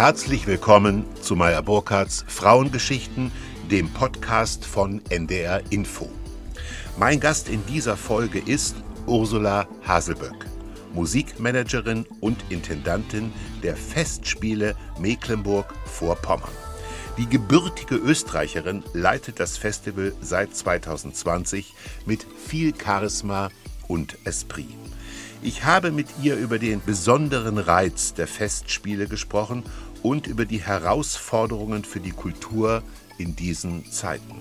Herzlich willkommen zu Meyer Burkhardts Frauengeschichten, dem Podcast von NDR Info. Mein Gast in dieser Folge ist Ursula Haselböck, Musikmanagerin und Intendantin der Festspiele Mecklenburg-Vorpommern. Die gebürtige Österreicherin leitet das Festival seit 2020 mit viel Charisma und Esprit. Ich habe mit ihr über den besonderen Reiz der Festspiele gesprochen und über die Herausforderungen für die Kultur in diesen Zeiten.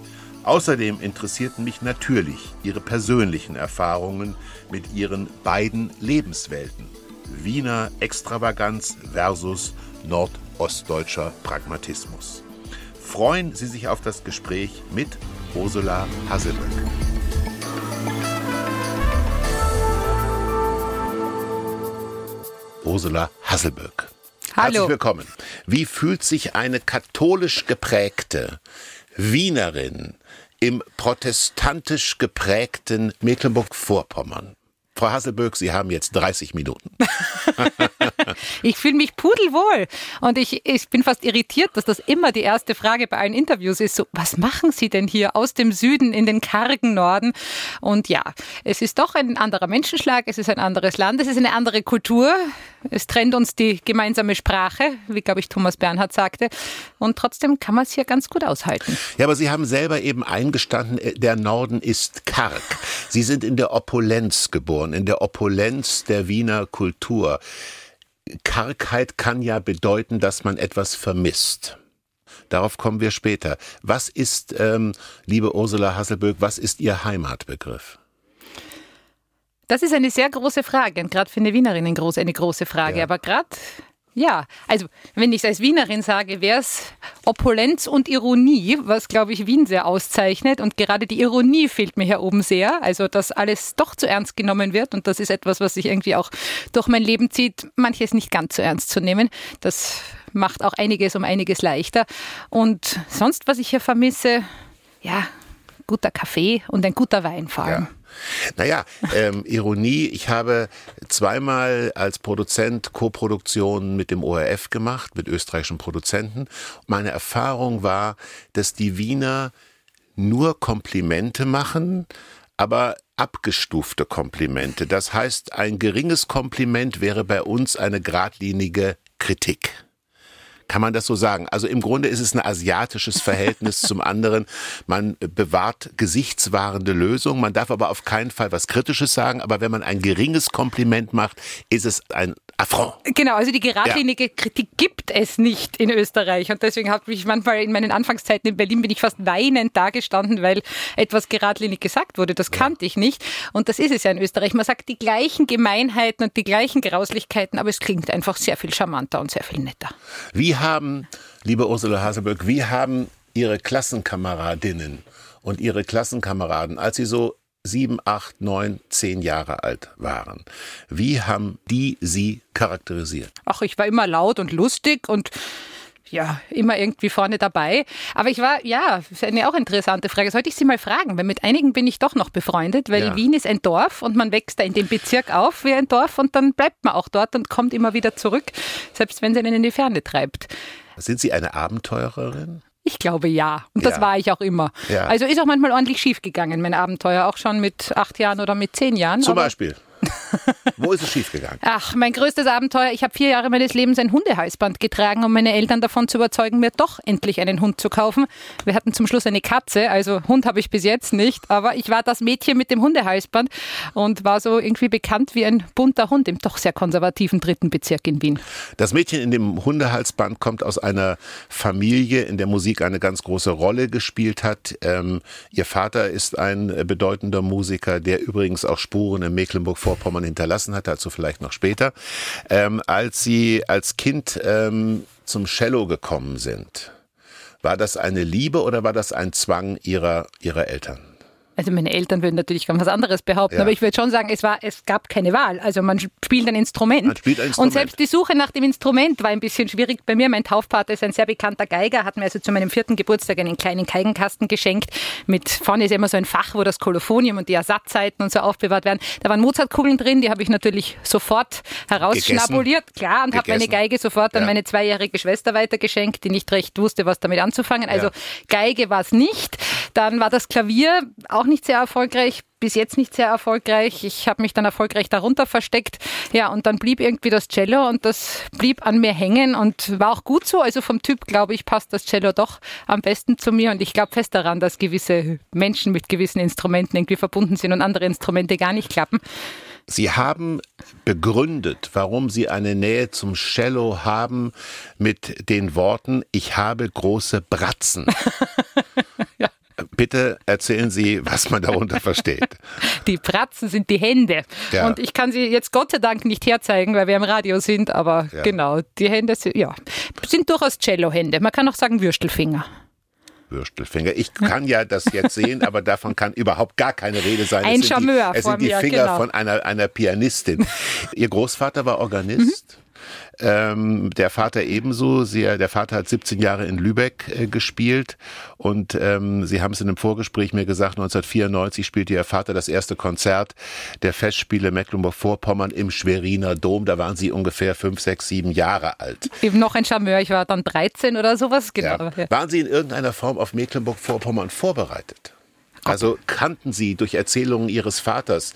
Außerdem interessierten mich natürlich ihre persönlichen Erfahrungen mit ihren beiden Lebenswelten. Wiener Extravaganz versus nordostdeutscher Pragmatismus. Freuen Sie sich auf das Gespräch mit Ursula Hasselböck. Ursula Hasselböck. Hallo. Herzlich willkommen. Wie fühlt sich eine katholisch geprägte Wienerin im protestantisch geprägten Mecklenburg-Vorpommern? Frau Hasselböck, Sie haben jetzt 30 Minuten. ich fühle mich pudelwohl und ich, ich bin fast irritiert, dass das immer die erste Frage bei allen Interviews ist. So, was machen Sie denn hier aus dem Süden in den kargen Norden? Und ja, es ist doch ein anderer Menschenschlag, es ist ein anderes Land, es ist eine andere Kultur. Es trennt uns die gemeinsame Sprache, wie glaube ich Thomas Bernhard sagte. Und trotzdem kann man es hier ganz gut aushalten. Ja, aber Sie haben selber eben eingestanden, äh, der Norden ist karg. Sie sind in der Opulenz geboren, in der Opulenz der Wiener Kultur. Kargheit kann ja bedeuten, dass man etwas vermisst. Darauf kommen wir später. Was ist, ähm, liebe Ursula Hasselböck, was ist Ihr Heimatbegriff? Das ist eine sehr große Frage und gerade für eine Wienerin eine große, eine große Frage. Ja. Aber gerade ja, also wenn ich es als Wienerin sage, wäre es Opulenz und Ironie, was, glaube ich, Wien sehr auszeichnet. Und gerade die Ironie fehlt mir hier oben sehr. Also, dass alles doch zu ernst genommen wird. Und das ist etwas, was sich irgendwie auch durch mein Leben zieht, manches nicht ganz so ernst zu nehmen. Das macht auch einiges um einiges leichter. Und sonst, was ich hier vermisse, ja, guter Kaffee und ein guter Wein vor allem. Ja. Naja, ähm, Ironie, ich habe zweimal als Produzent Co-Produktionen mit dem ORF gemacht, mit österreichischen Produzenten. Meine Erfahrung war, dass die Wiener nur Komplimente machen, aber abgestufte Komplimente. Das heißt, ein geringes Kompliment wäre bei uns eine geradlinige Kritik. Kann man das so sagen? Also im Grunde ist es ein asiatisches Verhältnis zum anderen. Man bewahrt gesichtswahrende Lösungen. Man darf aber auf keinen Fall was Kritisches sagen. Aber wenn man ein geringes Kompliment macht, ist es ein Affront. Genau, also die geradlinige ja. Kritik gibt es nicht in Österreich. Und deswegen habe ich manchmal in meinen Anfangszeiten in Berlin bin ich fast weinend dagestanden, weil etwas geradlinig gesagt wurde. Das kannte ja. ich nicht. Und das ist es ja in Österreich. Man sagt die gleichen Gemeinheiten und die gleichen Grauslichkeiten, aber es klingt einfach sehr viel charmanter und sehr viel netter. Wie haben, liebe Ursula Haselböck, wie haben Ihre Klassenkameradinnen und Ihre Klassenkameraden, als Sie so sieben, acht, neun, zehn Jahre alt waren. Wie haben die Sie charakterisiert? Ach, ich war immer laut und lustig und ja, immer irgendwie vorne dabei. Aber ich war, ja, ist eine auch interessante Frage. Sollte ich Sie mal fragen, weil mit einigen bin ich doch noch befreundet, weil ja. Wien ist ein Dorf und man wächst da in dem Bezirk auf wie ein Dorf und dann bleibt man auch dort und kommt immer wieder zurück, selbst wenn sie einen in die Ferne treibt. Sind Sie eine Abenteurerin? Ich glaube ja. Und das ja. war ich auch immer. Ja. Also ist auch manchmal ordentlich schief gegangen, mein Abenteuer, auch schon mit acht Jahren oder mit zehn Jahren. Zum Beispiel. Wo ist es schiefgegangen? Ach, mein größtes Abenteuer. Ich habe vier Jahre meines Lebens ein Hundehalsband getragen, um meine Eltern davon zu überzeugen, mir doch endlich einen Hund zu kaufen. Wir hatten zum Schluss eine Katze, also Hund habe ich bis jetzt nicht, aber ich war das Mädchen mit dem Hundehalsband und war so irgendwie bekannt wie ein bunter Hund im doch sehr konservativen dritten Bezirk in Wien. Das Mädchen in dem Hundehalsband kommt aus einer Familie, in der Musik eine ganz große Rolle gespielt hat. Ähm, ihr Vater ist ein bedeutender Musiker, der übrigens auch Spuren in Mecklenburg Vorpommern hinterlassen hat, dazu vielleicht noch später. Ähm, als Sie als Kind ähm, zum Cello gekommen sind, war das eine Liebe oder war das ein Zwang Ihrer, Ihrer Eltern? Also meine Eltern würden natürlich ganz was anderes behaupten, ja. aber ich würde schon sagen, es war, es gab keine Wahl. Also man spielt ein Instrument. Man spielt ein Instrument. Und selbst die Suche nach dem Instrument war ein bisschen schwierig bei mir. Mein Taufvater ist ein sehr bekannter Geiger, hat mir also zu meinem vierten Geburtstag einen kleinen Geigenkasten geschenkt. Mit vorne ist immer so ein Fach, wo das Kolophonium und die Ersatzzeiten und so aufbewahrt werden. Da waren Mozartkugeln drin, die habe ich natürlich sofort herausschnabuliert, klar, und habe meine Geige sofort an ja. meine zweijährige Schwester weitergeschenkt, die nicht recht wusste, was damit anzufangen. Also ja. Geige war es nicht. Dann war das Klavier auch nicht sehr erfolgreich, bis jetzt nicht sehr erfolgreich. Ich habe mich dann erfolgreich darunter versteckt. Ja, und dann blieb irgendwie das Cello und das blieb an mir hängen und war auch gut so. Also vom Typ, glaube ich, passt das Cello doch am besten zu mir und ich glaube fest daran, dass gewisse Menschen mit gewissen Instrumenten irgendwie verbunden sind und andere Instrumente gar nicht klappen. Sie haben begründet, warum Sie eine Nähe zum Cello haben mit den Worten, ich habe große Bratzen. Bitte erzählen Sie, was man darunter versteht. Die Pratzen sind die Hände. Ja. Und ich kann sie jetzt Gott sei Dank nicht herzeigen, weil wir im Radio sind, aber ja. genau, die Hände sind, ja, sind durchaus Cello-Hände. Man kann auch sagen Würstelfinger. Würstelfinger. Ich kann ja das jetzt sehen, aber davon kann überhaupt gar keine Rede sein. Ein Charmeur. Es sind die, es sind die Finger genau. von einer, einer Pianistin. Ihr Großvater war Organist. Mhm. Ähm, der Vater ebenso. Sie, der Vater hat 17 Jahre in Lübeck äh, gespielt und ähm, Sie haben es in einem Vorgespräch mir gesagt, 1994 spielte Ihr Vater das erste Konzert der Festspiele Mecklenburg-Vorpommern im Schweriner Dom. Da waren Sie ungefähr fünf, sechs, sieben Jahre alt. Eben noch ein Charmeur. Ich war dann 13 oder sowas. Genau. Ja. Waren Sie in irgendeiner Form auf Mecklenburg-Vorpommern vorbereitet? Also kannten Sie durch Erzählungen Ihres Vaters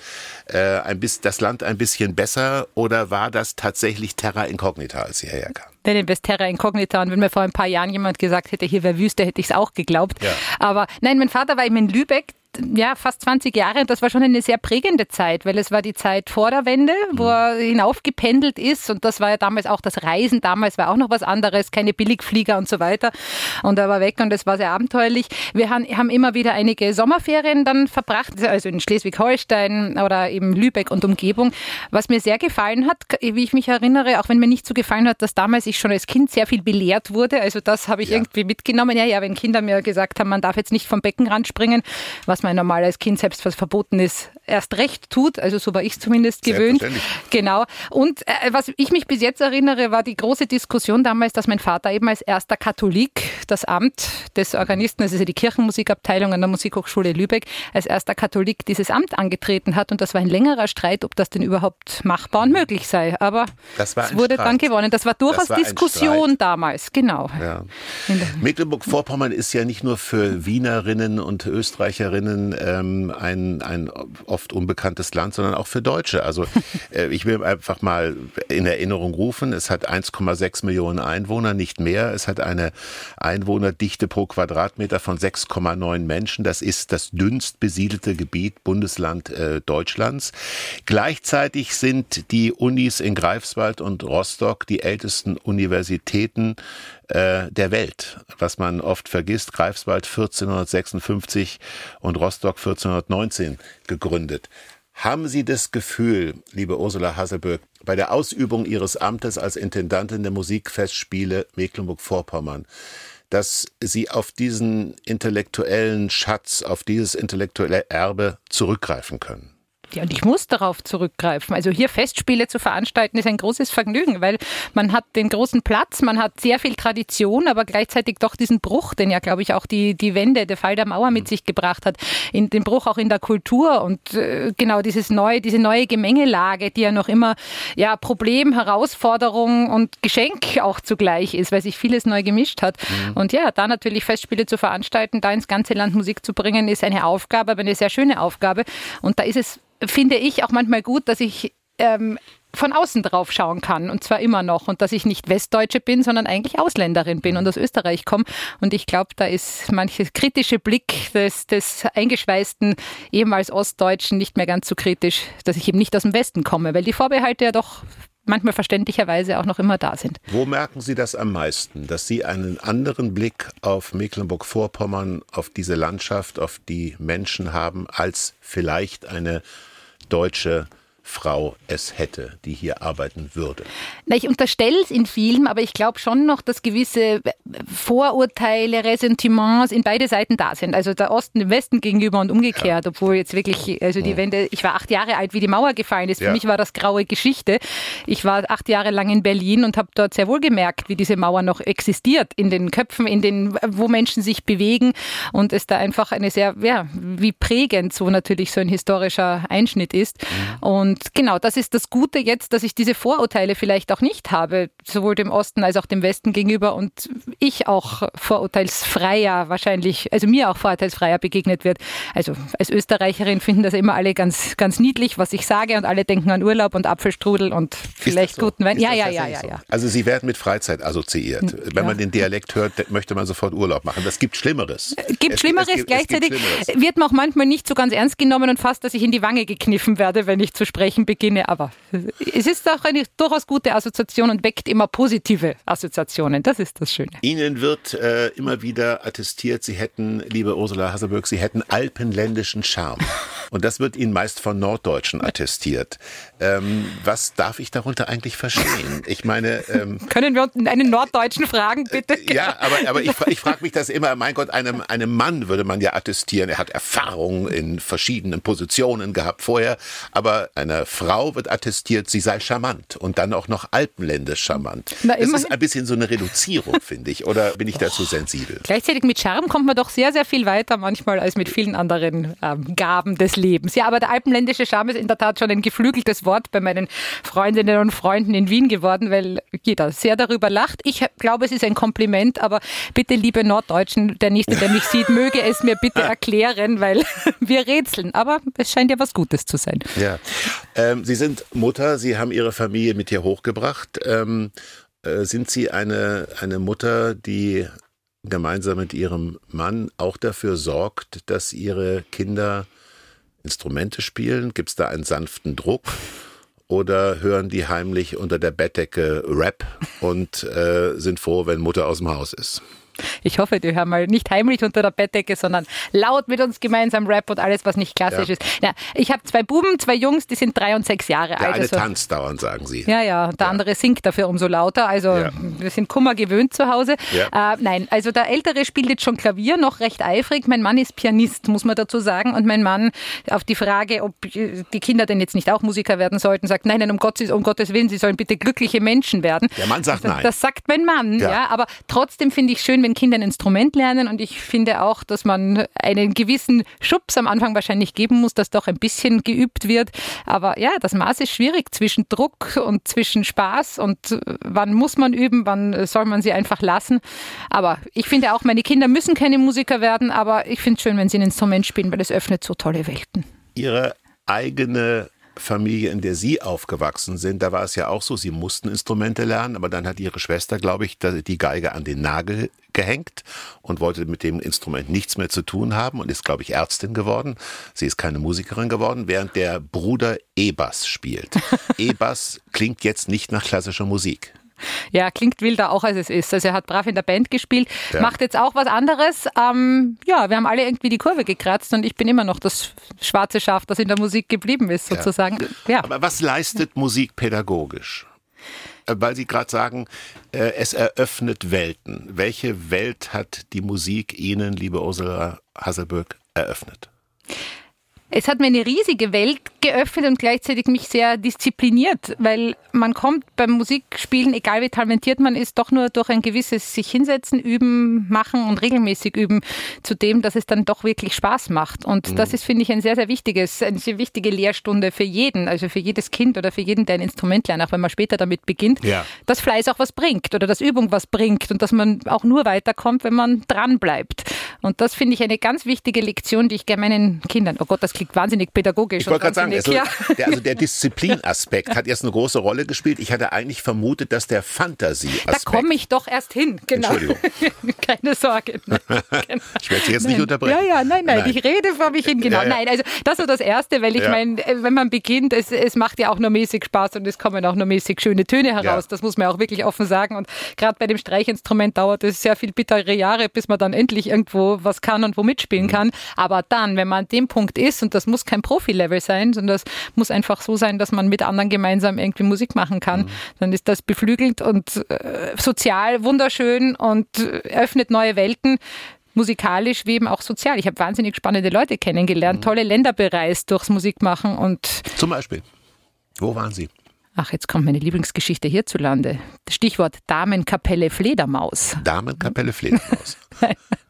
äh, ein bisschen, das Land ein bisschen besser oder war das tatsächlich Terra Incognita, als Sie hierher kamen? Nein, das Terra Incognita. Und wenn mir vor ein paar Jahren jemand gesagt hätte, hier wäre Wüste, hätte ich es auch geglaubt. Ja. Aber nein, mein Vater war eben in Lübeck ja, fast 20 Jahre und das war schon eine sehr prägende Zeit, weil es war die Zeit vor der Wende, wo mhm. er hinaufgependelt ist und das war ja damals auch das Reisen, damals war auch noch was anderes, keine Billigflieger und so weiter und er war weg und es war sehr abenteuerlich. Wir haben immer wieder einige Sommerferien dann verbracht, also in Schleswig-Holstein oder eben Lübeck und Umgebung, was mir sehr gefallen hat, wie ich mich erinnere, auch wenn mir nicht so gefallen hat, dass damals ich schon als Kind sehr viel belehrt wurde, also das habe ich ja. irgendwie mitgenommen. Ja, ja, wenn Kinder mir gesagt haben, man darf jetzt nicht vom Beckenrand springen, was man normal als Kind selbst was verboten ist, erst recht tut. Also so war ich zumindest gewöhnt. Genau. Und äh, was ich mich bis jetzt erinnere, war die große Diskussion damals, dass mein Vater eben als erster Katholik das Amt des Organisten, das ist ja die Kirchenmusikabteilung an der Musikhochschule Lübeck, als erster Katholik dieses Amt angetreten hat. Und das war ein längerer Streit, ob das denn überhaupt machbar und möglich sei. Aber es wurde Streit. dann gewonnen. Das war durchaus das war Diskussion damals, genau. Ja. Mecklenburg-Vorpommern ist ja nicht nur für Wienerinnen und Österreicherinnen Italien ähm, ein, ein oft unbekanntes Land, sondern auch für Deutsche. Also äh, ich will einfach mal in Erinnerung rufen, es hat 1,6 Millionen Einwohner, nicht mehr. Es hat eine Einwohnerdichte pro Quadratmeter von 6,9 Menschen. Das ist das dünnst besiedelte Gebiet Bundesland äh, Deutschlands. Gleichzeitig sind die Unis in Greifswald und Rostock die ältesten Universitäten äh, der Welt, was man oft vergisst. Greifswald 1456 und Rostock 1419 gegründet. Haben Sie das Gefühl, liebe Ursula Hasselböck, bei der Ausübung Ihres Amtes als Intendantin der Musikfestspiele Mecklenburg-Vorpommern, dass Sie auf diesen intellektuellen Schatz, auf dieses intellektuelle Erbe zurückgreifen können? Ja, und ich muss darauf zurückgreifen. Also hier Festspiele zu veranstalten ist ein großes Vergnügen, weil man hat den großen Platz, man hat sehr viel Tradition, aber gleichzeitig doch diesen Bruch, den ja, glaube ich, auch die, die Wende, der Fall der Mauer mit sich gebracht hat, in den Bruch auch in der Kultur und äh, genau dieses neue, diese neue Gemengelage, die ja noch immer ja Problem, Herausforderung und Geschenk auch zugleich ist, weil sich vieles neu gemischt hat. Mhm. Und ja, da natürlich Festspiele zu veranstalten, da ins ganze Land Musik zu bringen, ist eine Aufgabe, aber eine sehr schöne Aufgabe. Und da ist es finde ich auch manchmal gut, dass ich ähm, von außen drauf schauen kann und zwar immer noch und dass ich nicht Westdeutsche bin, sondern eigentlich Ausländerin bin und aus Österreich komme und ich glaube, da ist manches kritische Blick des, des eingeschweißten ehemals Ostdeutschen nicht mehr ganz so kritisch, dass ich eben nicht aus dem Westen komme, weil die Vorbehalte ja doch manchmal verständlicherweise auch noch immer da sind. Wo merken Sie das am meisten, dass Sie einen anderen Blick auf Mecklenburg-Vorpommern, auf diese Landschaft, auf die Menschen haben, als vielleicht eine deutsche Frau es hätte, die hier arbeiten würde? Na, ich unterstelle es in vielen, aber ich glaube schon noch, dass gewisse Vorurteile, Ressentiments in beide Seiten da sind. Also der Osten dem Westen gegenüber und umgekehrt, ja. obwohl jetzt wirklich, also die Wende, ich war acht Jahre alt, wie die Mauer gefallen ist. Für ja. mich war das graue Geschichte. Ich war acht Jahre lang in Berlin und habe dort sehr wohl gemerkt, wie diese Mauer noch existiert in den Köpfen, in den, wo Menschen sich bewegen und es da einfach eine sehr, ja, wie prägend so natürlich so ein historischer Einschnitt ist. Mhm. Und genau, das ist das Gute jetzt, dass ich diese Vorurteile vielleicht auch nicht habe, sowohl dem Osten als auch dem Westen gegenüber und ich auch vorurteilsfreier wahrscheinlich, also mir auch vorurteilsfreier begegnet wird. Also als Österreicherin finden das immer alle ganz, ganz niedlich, was ich sage und alle denken an Urlaub und Apfelstrudel und vielleicht so? guten Wein. Ja, ja, ja, ja, ja. Also Sie werden mit Freizeit assoziiert. Wenn ja. man den Dialekt hört, möchte man sofort Urlaub machen. Das gibt Schlimmeres. Gibt es, Schlimmeres, es gibt, gleichzeitig es Schlimmeres. wird man auch manchmal nicht so ganz ernst genommen und fast, dass ich in die Wange gekniffen werde, wenn ich zu sprechen beginne. Aber es ist auch eine durchaus gute Assoziation und weckt immer positive Assoziationen. Das ist das Schöne. Ihnen wird äh, immer wieder attestiert, Sie hätten, liebe Ursula Hasselberg, Sie hätten alpenländischen Charme. Und das wird Ihnen meist von Norddeutschen attestiert. Ähm, was darf ich darunter eigentlich verstehen? Ich meine. Ähm, Können wir einen Norddeutschen fragen, bitte? Ja, aber, aber ich, ich frage mich das immer, mein Gott, einem, einem Mann würde man ja attestieren, er hat Erfahrung in verschiedenen Positionen gehabt vorher, aber einer Frau wird attestiert, sie sei charmant und dann auch noch alpenländisch charmant. Na, das ist ein bisschen so eine Reduzierung, finde ich, oder bin ich dazu sensibel? Gleichzeitig mit Charme kommt man doch sehr, sehr viel weiter manchmal als mit vielen anderen ähm, Gaben des Lebens. Ja, aber der alpenländische Charme ist in der Tat schon ein geflügeltes Wort bei meinen Freundinnen und Freunden in Wien geworden, weil jeder sehr darüber lacht. Ich glaube, es ist ein Kompliment, aber bitte, liebe Norddeutschen, der Nächste, der mich sieht, möge es mir bitte erklären, weil wir rätseln. Aber es scheint ja was Gutes zu sein. Ja. Ähm, Sie sind Mutter, Sie haben Ihre Familie mit hier hochgebracht. Ähm, äh, sind Sie eine, eine Mutter, die gemeinsam mit ihrem Mann auch dafür sorgt, dass ihre Kinder Instrumente spielen? Gibt es da einen sanften Druck? Oder hören die heimlich unter der Bettdecke Rap und äh, sind froh, wenn Mutter aus dem Haus ist? Ich hoffe, die hören mal nicht heimlich unter der Bettdecke, sondern laut mit uns gemeinsam Rap und alles, was nicht klassisch ja. ist. Ja, ich habe zwei Buben, zwei Jungs, die sind drei und sechs Jahre der alt. Der eine also, tanzt dauernd, sagen sie. Ja, ja, der ja. andere singt dafür umso lauter. Also wir sind Kummer gewöhnt zu Hause. Äh, nein, also der Ältere spielt jetzt schon Klavier, noch recht eifrig. Mein Mann ist Pianist, muss man dazu sagen. Und mein Mann auf die Frage, ob die Kinder denn jetzt nicht auch Musiker werden sollten, sagt, nein, nein, um Gottes, um Gottes Willen, sie sollen bitte glückliche Menschen werden. Der Mann sagt das, nein. Das sagt mein Mann, ja. aber trotzdem finde ich schön, wenn Kinder ein Instrument lernen und ich finde auch, dass man einen gewissen Schubs am Anfang wahrscheinlich geben muss, dass doch ein bisschen geübt wird. Aber ja, das Maß ist schwierig zwischen Druck und zwischen Spaß und äh, wann muss man üben, wann soll man sie einfach lassen. Aber ich finde auch, meine Kinder müssen keine Musiker werden, aber ich finde es schön, wenn sie ein Instrument spielen, weil es öffnet so tolle Welten. Ihre eigene Familie, in der Sie aufgewachsen sind, da war es ja auch so, Sie mussten Instrumente lernen, aber dann hat Ihre Schwester, glaube ich, die Geige an den Nagel gehängt und wollte mit dem Instrument nichts mehr zu tun haben und ist, glaube ich, Ärztin geworden. Sie ist keine Musikerin geworden, während der Bruder E-Bass spielt. E-Bass klingt jetzt nicht nach klassischer Musik. Ja, klingt wilder auch als es ist. Also er hat brav in der Band gespielt, ja. macht jetzt auch was anderes. Ähm, ja, wir haben alle irgendwie die Kurve gekratzt und ich bin immer noch das schwarze Schaf, das in der Musik geblieben ist, sozusagen. Ja. ja. Aber was leistet Musik pädagogisch? Äh, weil Sie gerade sagen, äh, es eröffnet Welten. Welche Welt hat die Musik Ihnen, liebe Ursula Hasselböck, eröffnet? Es hat mir eine riesige Welt geöffnet und gleichzeitig mich sehr diszipliniert, weil man kommt beim Musikspielen, egal wie talentiert man ist, doch nur durch ein gewisses sich hinsetzen, üben, machen und regelmäßig üben zu dem, dass es dann doch wirklich Spaß macht. Und mhm. das ist, finde ich, ein sehr, sehr wichtiges, eine sehr wichtige Lehrstunde für jeden, also für jedes Kind oder für jeden, der ein Instrument lernt, auch wenn man später damit beginnt, ja. dass Fleiß auch was bringt oder dass Übung was bringt und dass man auch nur weiterkommt, wenn man dran bleibt. Und das finde ich eine ganz wichtige Lektion, die ich gerne meinen Kindern, oh Gott, das klingt wahnsinnig pädagogisch. Ich wollte gerade sagen, also, ja. der, also der Disziplinaspekt hat jetzt eine große Rolle gespielt. Ich hatte eigentlich vermutet, dass der Fantasie-Aspekt. Da komme ich doch erst hin, genau. Entschuldigung. Keine Sorge. ich werde Sie jetzt nicht unterbrechen. Ja, ja, nein, nein, nein, ich rede vor mich hin, genau. Ja, ja. Nein, also das ist das Erste, weil ich meine, wenn man beginnt, es, es macht ja auch nur mäßig Spaß und es kommen auch nur mäßig schöne Töne heraus. Das muss man auch wirklich offen sagen. Und gerade bei dem Streichinstrument dauert es sehr viel bittere Jahre, bis man dann endlich irgendwo was kann und wo mitspielen mhm. kann. Aber dann, wenn man an dem Punkt ist, und Und das muss kein Profi-Level sein, sondern das muss einfach so sein, dass man mit anderen gemeinsam irgendwie Musik machen kann. Mhm. Dann ist das beflügelt und äh, sozial wunderschön und äh, öffnet neue Welten musikalisch wie eben auch sozial. Ich habe wahnsinnig spannende Leute kennengelernt, mhm. tolle Länder bereist durchs Musikmachen und. Zum Beispiel. Wo waren Sie? Ach, jetzt kommt meine Lieblingsgeschichte hierzulande. Stichwort Damenkapelle Fledermaus. Damenkapelle Fledermaus.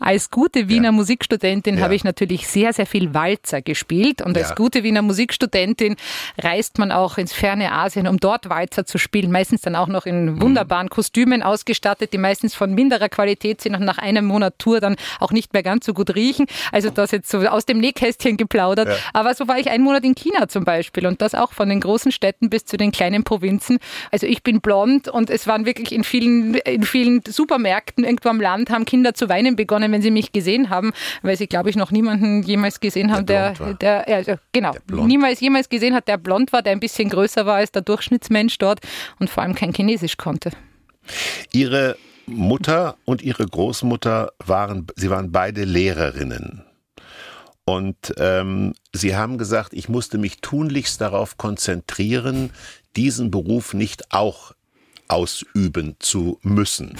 Als gute Wiener ja. Musikstudentin ja. habe ich natürlich sehr, sehr viel Walzer gespielt. Und als ja. gute Wiener Musikstudentin reist man auch ins ferne Asien, um dort Walzer zu spielen. Meistens dann auch noch in wunderbaren Kostümen ausgestattet, die meistens von minderer Qualität sind und nach einem Monat Tour dann auch nicht mehr ganz so gut riechen. Also das jetzt so aus dem Nähkästchen geplaudert. Aber so war ich einen Monat in China zum Beispiel und das auch von den großen Städten bis zu den kleinen Provinzen. Also ich bin blond und es waren wirklich in vielen, in vielen Supermärkten irgendwo am Land haben Kinder zu weinen begonnen, wenn sie mich gesehen haben, weil sie, glaube ich, noch niemanden jemals gesehen haben, der, der, der also, genau, der niemals jemals gesehen hat, der blond war, der ein bisschen größer war als der Durchschnittsmensch dort und vor allem kein Chinesisch konnte. Ihre Mutter und ihre Großmutter waren, sie waren beide Lehrerinnen. Und ähm, sie haben gesagt, ich musste mich tunlichst darauf konzentrieren, diesen Beruf nicht auch ausüben zu müssen.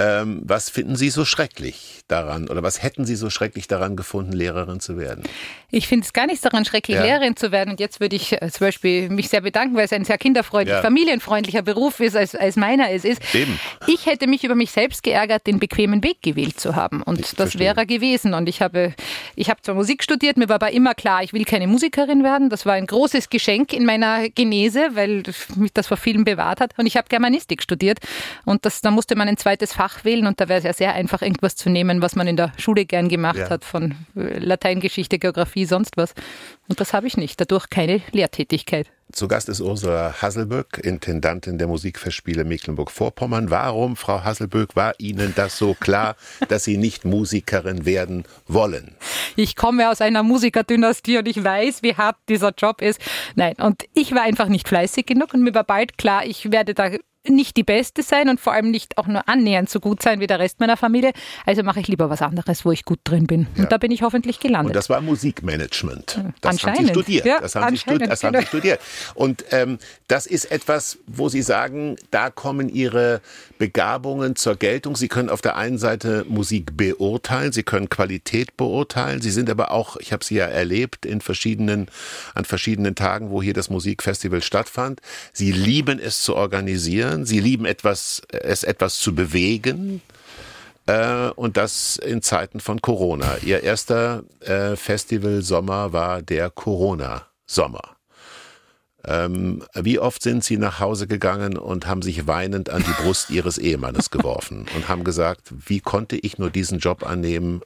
Ähm, was finden Sie so schrecklich daran oder was hätten Sie so schrecklich daran gefunden, Lehrerin zu werden? Ich finde es gar nicht daran schrecklich, ja. Lehrerin zu werden. Und jetzt würde ich äh, zum Beispiel mich sehr bedanken, weil es ein sehr kinderfreundlicher, ja. familienfreundlicher Beruf ist, als, als meiner es ist. Eben. Ich hätte mich über mich selbst geärgert, den bequemen Weg gewählt zu haben. Und ich das wäre gewesen. Und ich habe, ich habe zwar Musik studiert, mir war aber immer klar, ich will keine Musikerin werden. Das war ein großes Geschenk in meiner Genese, weil mich das vor vielen bewahrt hat. Und ich habe Germanistik studiert. Und das, da musste man ein zweites Fach Fach wählen und da wäre es ja sehr einfach, irgendwas zu nehmen, was man in der Schule gern gemacht ja. hat, von äh, Lateingeschichte, Geografie, sonst was. Und das habe ich nicht, dadurch keine Lehrtätigkeit. Zu Gast ist Ursula Hasselböck, Intendantin der Musikfestspiele Mecklenburg-Vorpommern. Warum, Frau Hasselböck, war Ihnen das so klar, dass Sie nicht Musikerin werden wollen? Ich komme aus einer Musikerdynastie und ich weiß, wie hart dieser Job ist. Nein, und ich war einfach nicht fleißig genug und mir war bald klar, ich werde da nicht die Beste sein und vor allem nicht auch nur annähernd so gut sein wie der Rest meiner Familie. Also mache ich lieber was anderes, wo ich gut drin bin. Ja. Und da bin ich hoffentlich gelandet. Und das war Musikmanagement. Das haben Sie studiert. Ja, das, haben Sie, das haben Sie studiert. Und ähm, das ist etwas, wo Sie sagen, da kommen Ihre Begabungen zur Geltung. Sie können auf der einen Seite Musik beurteilen, Sie können Qualität beurteilen. Sie sind aber auch, ich habe Sie ja erlebt in verschiedenen, an verschiedenen Tagen, wo hier das Musikfestival stattfand. Sie lieben es zu organisieren. Sie lieben etwas, es etwas zu bewegen. Äh, und das in Zeiten von Corona. Ihr erster äh, Festival-Sommer war der Corona-Sommer. Ähm, wie oft sind Sie nach Hause gegangen und haben sich weinend an die Brust Ihres Ehemannes geworfen und haben gesagt, wie konnte ich nur diesen Job annehmen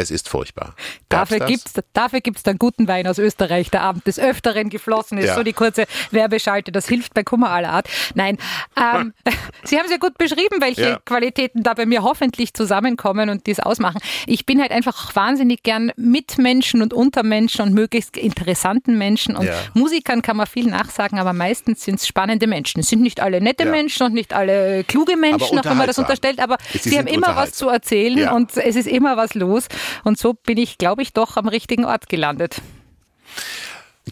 es ist furchtbar. dafür gibt es dafür gibt's dann guten Wein aus Österreich, der Abend des Öfteren geflossen ist. Ja. So die kurze Werbeschalte, das hilft bei Kummer aller Art. Nein, ähm, Sie haben sehr gut beschrieben, welche ja. Qualitäten da bei mir hoffentlich zusammenkommen und dies ausmachen. Ich bin halt einfach wahnsinnig gern mit Menschen und unter Menschen und möglichst interessanten Menschen. Und ja. Musikern kann man viel nachsagen, aber meistens sind es spannende Menschen. Es sind nicht alle nette Menschen und nicht alle kluge Menschen, auch wenn man das unterstellt, aber sie, sie haben immer was zu erzählen und es ist immer was los. Und so bin ich, glaube ich, doch am richtigen Ort gelandet.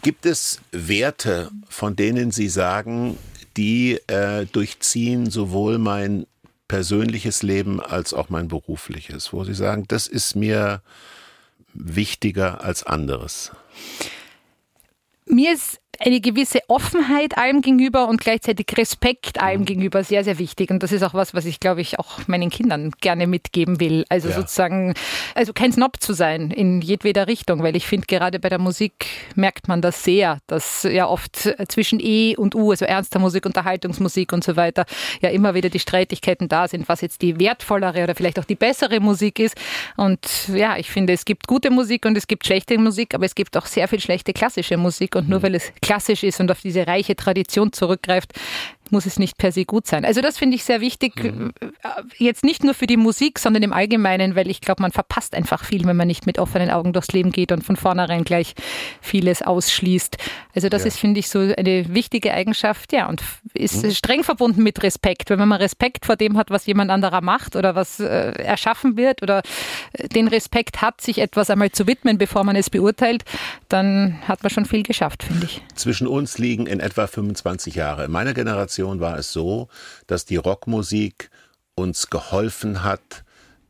Gibt es Werte, von denen Sie sagen, die äh, durchziehen sowohl mein persönliches Leben als auch mein berufliches, wo Sie sagen, das ist mir wichtiger als anderes? Mir ist eine gewisse Offenheit allem gegenüber und gleichzeitig Respekt allem mhm. gegenüber sehr, sehr wichtig. Und das ist auch was, was ich, glaube ich, auch meinen Kindern gerne mitgeben will. Also ja. sozusagen, also kein Snob zu sein in jedweder Richtung, weil ich finde, gerade bei der Musik merkt man das sehr, dass ja oft zwischen E und U, also ernster Musik, Unterhaltungsmusik und so weiter, ja immer wieder die Streitigkeiten da sind, was jetzt die wertvollere oder vielleicht auch die bessere Musik ist. Und ja, ich finde, es gibt gute Musik und es gibt schlechte Musik, aber es gibt auch sehr viel schlechte klassische Musik. Und nur mhm. weil es klassisch ist und auf diese reiche Tradition zurückgreift, muss es nicht per se gut sein. Also das finde ich sehr wichtig, mhm. Äh, jetzt nicht nur für die Musik, sondern im Allgemeinen, weil ich glaube, man verpasst einfach viel, wenn man nicht mit offenen Augen durchs Leben geht und von vornherein gleich vieles ausschließt. Also das ja. ist, finde ich, so eine wichtige Eigenschaft, ja, und ist mhm. streng verbunden mit Respekt. Wenn man Respekt vor dem hat, was jemand anderer macht oder was äh, erschaffen wird oder äh, den Respekt hat, sich etwas einmal zu widmen, bevor man es beurteilt, dann hat man schon viel geschafft, finde ich. Zwischen uns liegen in etwa 25 Jahre. In meiner Generation war es so, dass die Rockmusik uns geholfen hat,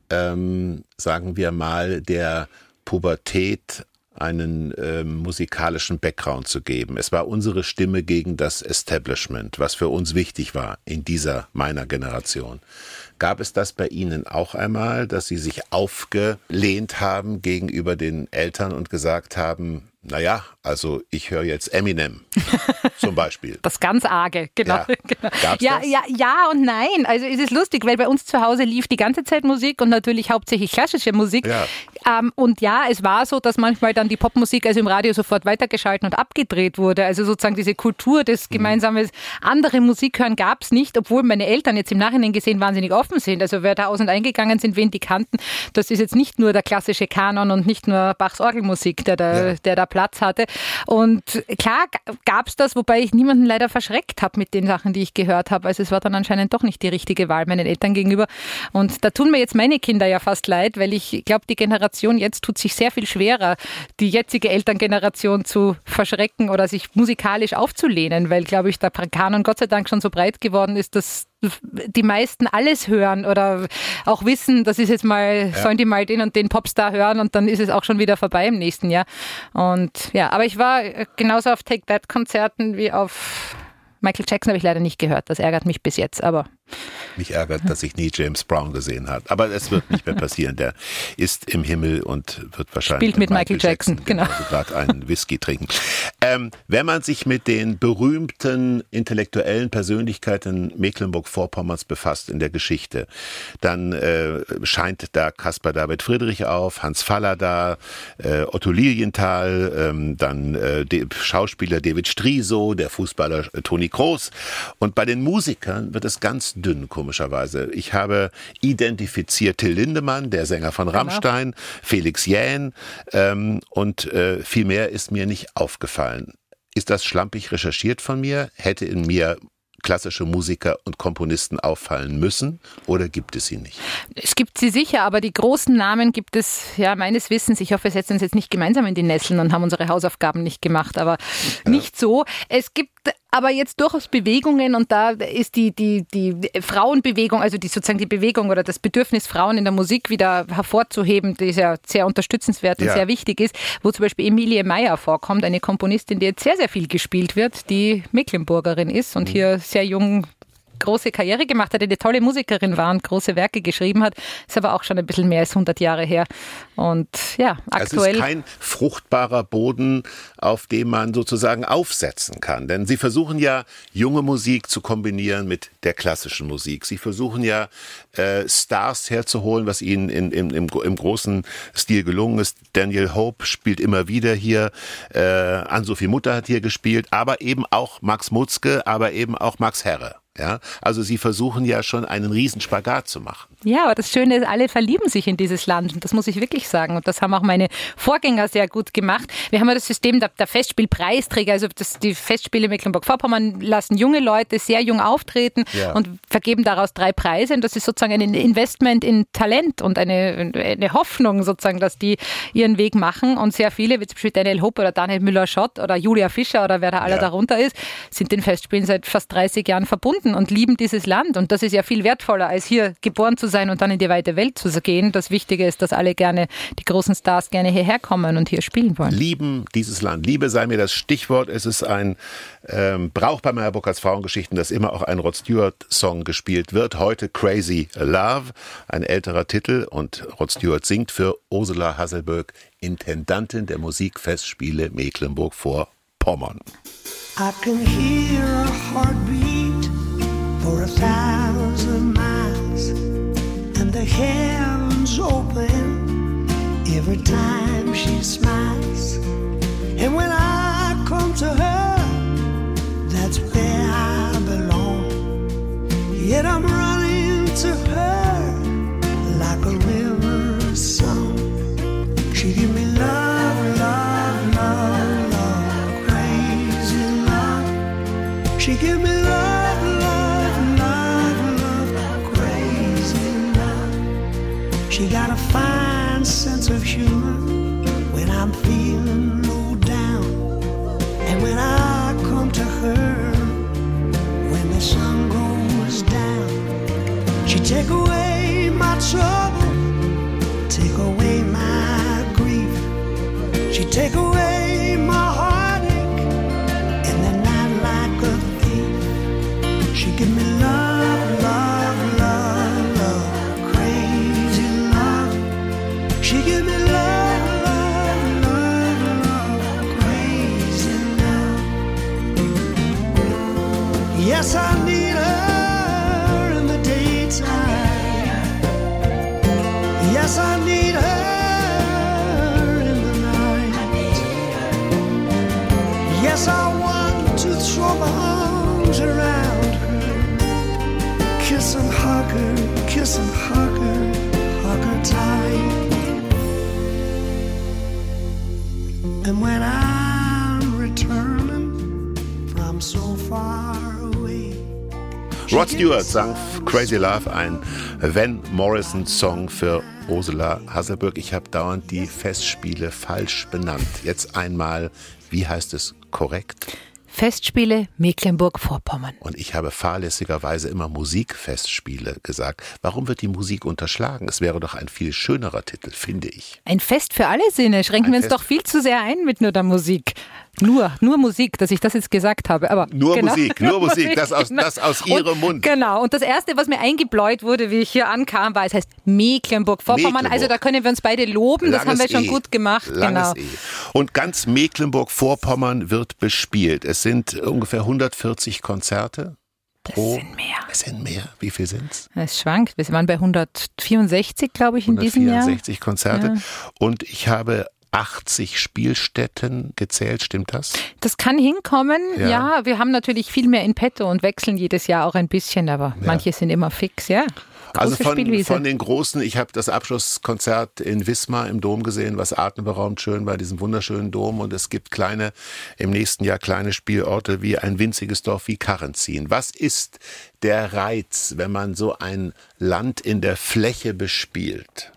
ähm, sagen wir mal, der Pubertät einen äh, musikalischen Background zu geben. Es war unsere Stimme gegen das Establishment, was für uns wichtig war in dieser meiner Generation. Gab es das bei Ihnen auch einmal, dass Sie sich aufgelehnt haben gegenüber den Eltern und gesagt haben, naja, also ich höre jetzt Eminem zum Beispiel. Das ganz arge, genau. Ja, genau. Ja, ja, ja und nein. Also es ist lustig, weil bei uns zu Hause lief die ganze Zeit Musik und natürlich hauptsächlich klassische Musik. Ja. Ähm, und ja, es war so, dass manchmal dann die Popmusik also im Radio sofort weitergeschalten und abgedreht wurde. Also sozusagen diese Kultur des mhm. gemeinsamen andere Musik hören gab es nicht, obwohl meine Eltern jetzt im Nachhinein gesehen wahnsinnig offen sind. Also wer da aus und eingegangen sind, wen die kannten, das ist jetzt nicht nur der klassische Kanon und nicht nur Bachs Orgelmusik, der da, ja. der da Platz hatte. Und klar gab es das, wobei ich niemanden leider verschreckt habe mit den Sachen, die ich gehört habe. Also es war dann anscheinend doch nicht die richtige Wahl meinen Eltern gegenüber. Und da tun mir jetzt meine Kinder ja fast leid, weil ich glaube, die Generation jetzt tut sich sehr viel schwerer, die jetzige Elterngeneration zu verschrecken oder sich musikalisch aufzulehnen, weil, glaube ich, der Kanon Gott sei Dank schon so breit geworden ist, dass die meisten alles hören oder auch wissen, das ist jetzt mal, ja. sollen die mal den und den Popstar hören und dann ist es auch schon wieder vorbei im nächsten Jahr. Und ja, aber ich war genauso auf Take That Konzerten wie auf Michael Jackson habe ich leider nicht gehört. Das ärgert mich bis jetzt, aber mich ärgert, dass ich nie James Brown gesehen habe. Aber es wird nicht mehr passieren. Der ist im Himmel und wird wahrscheinlich Spielt mit, Michael, Michael Jackson, Jackson genau. Also gerade einen Whisky trinken. Ähm, wenn man sich mit den berühmten intellektuellen Persönlichkeiten Mecklenburg-Vorpommerns befasst in der Geschichte, dann äh, scheint da Caspar David Friedrich auf, Hans Fallada, äh, Otto Lilienthal, ähm, dann äh, Schauspieler David Striso, der Fußballer äh, Toni Kroos. Und bei den Musikern wird es ganz ganz dünn, komischerweise. Ich habe identifiziert Till Lindemann, der Sänger von genau. Rammstein, genau. Felix Jähn ähm, und äh, viel mehr ist mir nicht aufgefallen. Ist das schlampig recherchiert von mir? Hätte in mir klassische Musiker und Komponisten auffallen müssen oder gibt es sie nicht? Es gibt sie sicher, aber die großen Namen gibt es ja meines Wissens. Ich hoffe, wir setzen uns jetzt nicht gemeinsam in die Nesseln und haben unsere Hausaufgaben nicht gemacht, aber ja. nicht so. Es gibt aber jetzt durchaus Bewegungen und da ist die, die, die Frauenbewegung, also die sozusagen die Bewegung oder das Bedürfnis, Frauen in der Musik wieder hervorzuheben, die ja sehr unterstützenswert und ja. sehr wichtig ist, wo zum Beispiel Emilie Meyer vorkommt, eine Komponistin, die jetzt sehr, sehr viel gespielt wird, die Mecklenburgerin ist und mhm. hier sehr jung große Karriere gemacht hat, eine tolle Musikerin war und große Werke geschrieben hat. Ist aber auch schon ein bisschen mehr als 100 Jahre her. Und ja, aktuell. Es ist kein fruchtbarer Boden, auf dem man sozusagen aufsetzen kann. Denn Sie versuchen ja, junge Musik zu kombinieren mit der klassischen Musik. Sie versuchen ja, äh, Stars herzuholen, was Ihnen in, in, im, im großen Stil gelungen ist. Daniel Hope spielt immer wieder hier. Äh, Ann-Sophie Mutter hat hier gespielt. Aber eben auch Max Mutzke, aber eben auch Max Herre. Ja, also sie versuchen ja schon einen Riesenspagat zu machen. Ja, aber das Schöne ist, alle verlieben sich in dieses Land und das muss ich wirklich sagen und das haben auch meine Vorgänger sehr gut gemacht. Wir haben ja das System der, der Festspielpreisträger, also das, die Festspiele Mecklenburg-Vorpommern lassen junge Leute sehr jung auftreten ja. und vergeben daraus drei Preise und das ist sozusagen ein Investment in Talent und eine, eine Hoffnung sozusagen, dass die ihren Weg machen und sehr viele, wie zum Beispiel Daniel Hopp oder Daniel Müller-Schott oder Julia Fischer oder wer da alle ja. darunter ist, sind den Festspielen seit fast 30 Jahren verbunden und lieben dieses Land und das ist ja viel wertvoller als hier geboren zu sein und dann in die weite Welt zu gehen. Das Wichtige ist, dass alle gerne, die großen Stars gerne hierher kommen und hier spielen wollen. Lieben dieses Land. Liebe sei mir das Stichwort. Es ist ein ähm, Brauch bei Meyer Burkhardts Frauengeschichten, dass immer auch ein Rod Stewart-Song gespielt wird. Heute Crazy Love, ein älterer Titel und Rod Stewart singt für Ursula Hasselberg, Intendantin der Musikfestspiele Mecklenburg vor Pommern. I can hear a heartbeat for a thousand miles, and the heavens open every time she smiles. And when I Rod Stewart sang Crazy Love, ein Van Morrison-Song für Ursula Hasselberg. Ich habe dauernd die Festspiele falsch benannt. Jetzt einmal, wie heißt es korrekt? Festspiele Mecklenburg-Vorpommern. Und ich habe fahrlässigerweise immer Musikfestspiele gesagt. Warum wird die Musik unterschlagen? Es wäre doch ein viel schönerer Titel, finde ich. Ein Fest für alle Sinne. Schränken Ein wir uns Fest- doch viel zu sehr ein mit nur der Musik. Nur, nur Musik, dass ich das jetzt gesagt habe. Aber Nur genau, Musik, nur Musik, das aus- genau. das aus Ihrem und, Mund. Genau. Und das erste, was mir eingebläut wurde, wie ich hier ankam, war, es heißt Mecklenburg-Vorpommern. Mecklenburg. Also da können wir uns beide loben. das haben wir Langes schon E. gut gemacht. Langes genau. E. Und ganz Mecklenburg-Vorpommern wird bespielt. Es sind ungefähr 140 Konzerte pro. sind mehr. Es sind mehr. Wie viel sind's? Es schwankt. Wir waren bei 164, glaube ich, in diesem Jahr. 164 Konzerte. Und ich habe 80 Spielstätten gezählt, stimmt das? Das kann hinkommen. Ja. Ja. wir haben natürlich viel mehr in petto und wechseln jedes Jahr auch ein bisschen, aber manche sind immer fix, ja. Große Also von, von den großen, ich habe das Abschlusskonzert in Wismar im Dom gesehen, was atemberaubend schön war, diesem wunderschönen Dom. Und es gibt kleine, im nächsten Jahr kleine Spielorte wie ein winziges Dorf wie Karrenzien. Was ist der Reiz, wenn man so ein Land in der Fläche bespielt?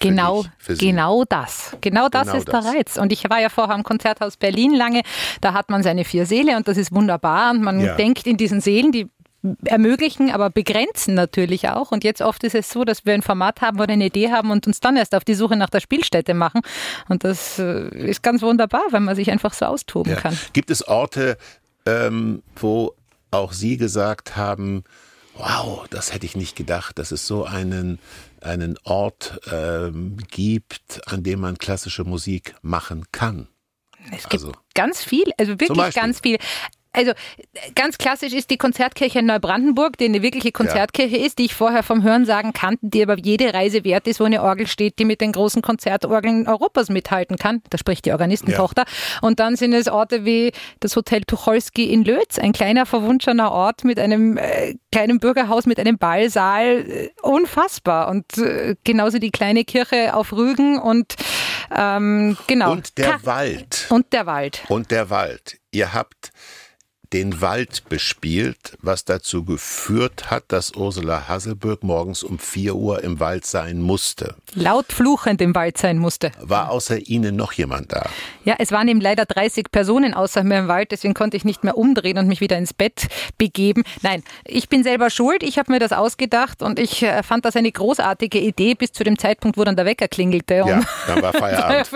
Genau, dich, für Sie. genau das. Genau das Genau ist das. der Reiz. Und ich war ja vorher am Konzerthaus Berlin lange. Da hat man seine vier Säle und das ist wunderbar. Und man Ja. denkt in diesen Sälen, die ermöglichen, aber begrenzen natürlich auch. Und jetzt oft ist es so, dass wir ein Format haben oder eine Idee haben und uns dann erst auf die Suche nach der Spielstätte machen. Und das äh, ist ganz wunderbar, weil man sich einfach so austoben Ja. kann. Gibt es Orte, ähm, wo auch Sie gesagt haben, wow, das hätte ich nicht gedacht, dass es so einen, einen Ort ähm, gibt, an dem man klassische Musik machen kann? Es gibt Also- ganz viel, also wirklich ganz viel. Also ganz klassisch ist die Konzertkirche in Neubrandenburg, die eine wirkliche Konzertkirche ist, die ich vorher vom Hörensagen kannte, die aber jede Reise wert ist, wo eine Orgel steht, die mit den großen Konzertorgeln Europas mithalten kann. Da spricht die Organistentochter. Und dann sind es Orte wie das Hotel Tucholsky in Lötz, ein kleiner verwunschener Ort mit einem äh, kleinen Bürgerhaus, mit einem Ballsaal. Äh, unfassbar. Und äh, genauso die kleine Kirche auf Rügen und ähm, genau. Und der Ka- Wald. und der Wald. Und der Wald. Ihr habt den Wald bespielt, was dazu geführt hat, dass Ursula Hasselberg morgens um 4 Uhr im Wald sein musste. Laut fluchend im Wald sein musste. War außer Ihnen noch jemand da? Ja, es waren eben leider 30 Personen außer mir im Wald, deswegen konnte ich nicht mehr umdrehen und mich wieder ins Bett begeben. Nein, ich bin selber schuld, ich habe mir das ausgedacht und ich äh, fand das eine großartige Idee bis zu dem Zeitpunkt, wo dann der Wecker klingelte. Um Ja, dann war Feierabend.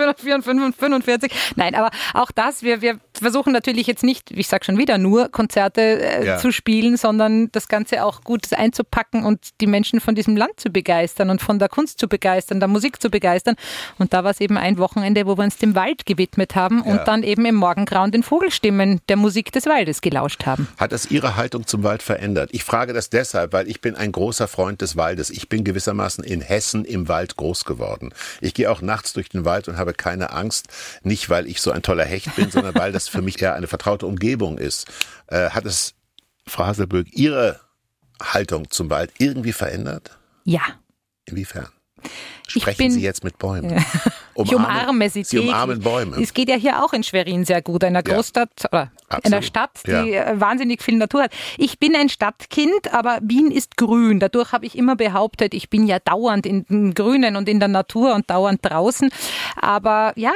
45. Nein, aber auch das, wir, wir versuchen natürlich jetzt nicht, ich sag schon wieder, nur Konzerte äh, Ja. zu spielen, sondern das Ganze auch gut einzupacken und die Menschen von diesem Land zu begeistern und von der Kunst zu begeistern, der Musik zu begeistern. Und da war es eben ein Wochenende, wo wir uns dem Wald gewidmet haben Ja. und dann eben im Morgengrauen den Vogelstimmen der Musik des Waldes gelauscht haben. Hat das Ihre Haltung zum Wald verändert? Ich frage das deshalb, weil ich bin ein großer Freund des Waldes. Ich bin gewissermaßen in Hessen im Wald groß geworden. Ich gehe auch nachts durch den Wald und habe keine Angst. Nicht, weil ich so ein toller Hecht bin, sondern weil das für mich eher eine vertraute Umgebung ist. Äh, hat es, Frau Hasselböck, Ihre Haltung zum Wald irgendwie verändert? Ja. Inwiefern? Sprechen bin, Sie jetzt mit Bäumen. Ja. ich umarme sie. Sie umarmen Bäume. Es geht ja hier auch in Schwerin sehr gut, einer Großstadt oder Absolut. einer Stadt, die ja. Äh, wahnsinnig viel Natur hat. Ich bin ein Stadtkind, aber Wien ist grün. Dadurch habe ich immer behauptet, ich bin ja dauernd in den Grünen und in der Natur und dauernd draußen. Aber ja,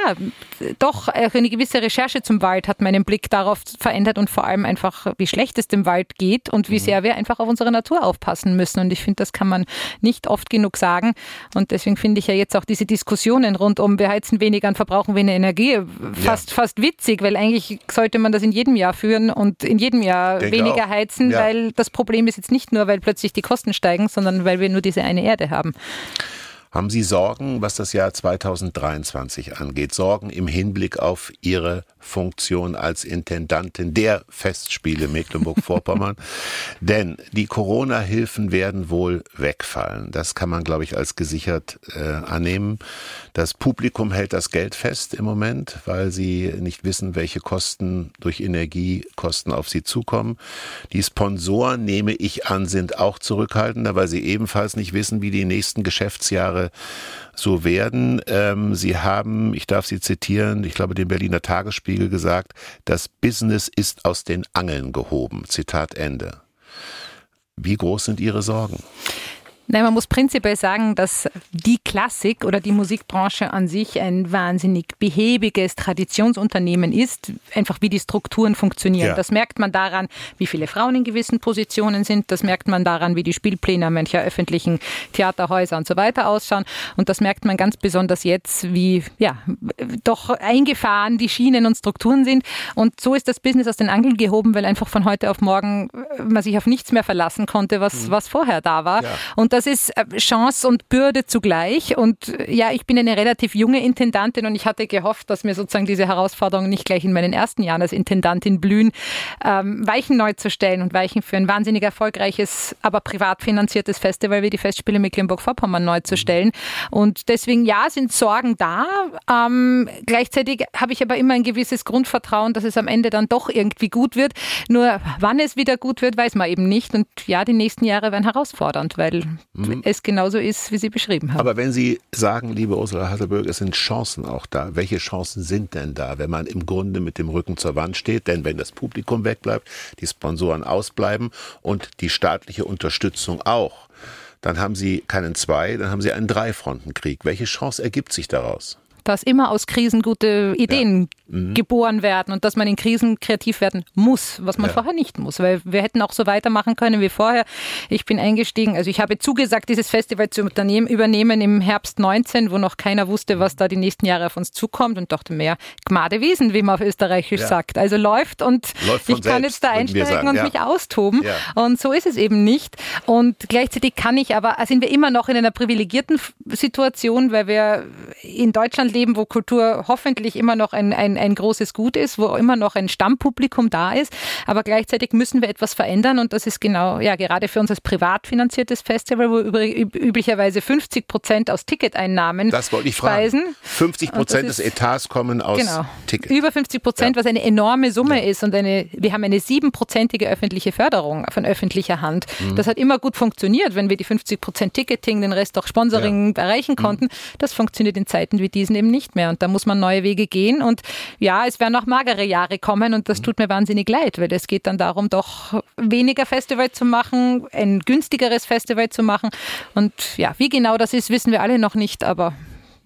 doch eine gewisse Recherche zum Wald hat meinen Blick darauf verändert und vor allem einfach, wie schlecht es dem Wald geht und wie mhm. sehr wir einfach auf unsere Natur aufpassen müssen. Und ich finde, das kann man nicht oft genug sagen. Und deswegen finde ich ja jetzt auch diese Diskussionen rund um, wir heizen weniger und verbrauchen weniger Energie, fast, ja. fast witzig, weil eigentlich sollte man das in jedem Jahr führen und in jedem Jahr Denke weniger auch. heizen, ja. weil das Problem ist jetzt nicht nur, weil plötzlich die Kosten steigen, sondern weil wir nur diese eine Erde haben. Haben Sie Sorgen, was das Jahr 2023 angeht? Sorgen im Hinblick auf Ihre Funktion als Intendantin der Festspiele Mecklenburg-Vorpommern? Denn die Corona-Hilfen werden wohl wegfallen. Das kann man, glaube ich, als gesichert äh, annehmen. Das Publikum hält das Geld fest im Moment, weil sie nicht wissen, welche Kosten durch Energiekosten auf sie zukommen. Die Sponsoren, nehme ich an, sind auch zurückhaltender, weil sie ebenfalls nicht wissen, wie die nächsten Geschäftsjahre so werden. Ähm, sie haben, ich darf Sie zitieren, ich glaube, den Berliner Tagesspiegel gesagt, das Business ist aus den Angeln gehoben. Zitat Ende. Wie groß sind Ihre Sorgen? Nein, man muss prinzipiell sagen, dass die Klassik oder die Musikbranche an sich ein wahnsinnig behäbiges Traditionsunternehmen ist, einfach wie die Strukturen funktionieren. Ja. Das merkt man daran, wie viele Frauen in gewissen Positionen sind. Das merkt man daran, wie die Spielpläne mancher öffentlichen Theaterhäuser und so weiter ausschauen. Und das merkt man ganz besonders jetzt, wie ja doch eingefahren die Schienen und Strukturen sind. Und so ist das Business aus den Angeln gehoben, weil einfach von heute auf morgen man sich auf nichts mehr verlassen konnte, was, mhm. was vorher da war. Ja. Und das ist äh, Chance und Bürde zugleich. Und äh, ja, ich bin eine relativ junge Intendantin und ich hatte gehofft, dass mir sozusagen diese Herausforderungen nicht gleich in meinen ersten Jahren als Intendantin blühen, ähm, Weichen neu zu stellen und Weichen für ein wahnsinnig erfolgreiches, aber privat finanziertes Festival wie die Festspiele Mecklenburg-Vorpommern neu zu stellen. Und deswegen, ja, sind Sorgen da. Ähm, gleichzeitig habe ich aber immer ein gewisses Grundvertrauen, dass es am Ende dann doch irgendwie gut wird. Nur wann es wieder gut wird, weiß man eben nicht. Und ja, die nächsten Jahre werden herausfordernd, weil mhm. es genauso ist, wie Sie beschrieben haben. Aber wenn Sie sagen, liebe Ursula Hasselberg, es sind Chancen auch da, welche Chancen sind denn da, wenn man im Grunde mit dem Rücken zur Wand steht? Denn wenn das Publikum wegbleibt, die Sponsoren ausbleiben und die staatliche Unterstützung auch, dann haben Sie keinen Zwei, dann haben Sie einen Dreifrontenkrieg. Welche Chance ergibt sich daraus? Dass immer aus Krisen gute Ideen ja. mhm. geboren werden und dass man in Krisen kreativ werden muss, was man ja. vorher nicht muss. Weil wir hätten auch so weitermachen können wie vorher. Ich bin eingestiegen, also ich habe zugesagt, dieses Festival zu übernehmen im Herbst 19, wo noch keiner wusste, was da die nächsten Jahre auf uns zukommt und dachte mehr Gmade Wiesen, wie man auf Österreichisch ja. sagt. Also läuft und läuft ich kann jetzt da einsteigen und mich austoben. Und so ist es eben nicht. Und gleichzeitig kann ich aber, sind wir immer noch in einer privilegierten Situation, weil wir in Deutschland leben, wo Kultur hoffentlich immer noch ein, ein, ein großes Gut ist, wo immer noch ein Stammpublikum da ist. Aber gleichzeitig müssen wir etwas verändern und das ist genau, ja, gerade für uns als privat finanziertes Festival, wo üblicherweise 50 Prozent aus Ticketeinnahmen das wollte ich speisen. Fragen. 50 Prozent des Etats kommen aus genau, Tickets. Über 50 Prozent, ja. was eine enorme Summe ja. ist und eine, wir haben eine siebenprozentige öffentliche Förderung von öffentlicher Hand. Mhm. Das hat immer gut funktioniert, wenn wir die 50 Prozent Ticketing, den Rest auch Sponsoring ja. erreichen konnten. Mhm. Das funktioniert in Zeiten wie diesen eben eben nicht mehr. Und da muss man neue Wege gehen. Und ja, es werden auch magere Jahre kommen und das tut mir wahnsinnig leid, weil es geht dann darum, doch weniger Festival zu machen, ein günstigeres Festival zu machen. Und ja, wie genau das ist, wissen wir alle noch nicht, aber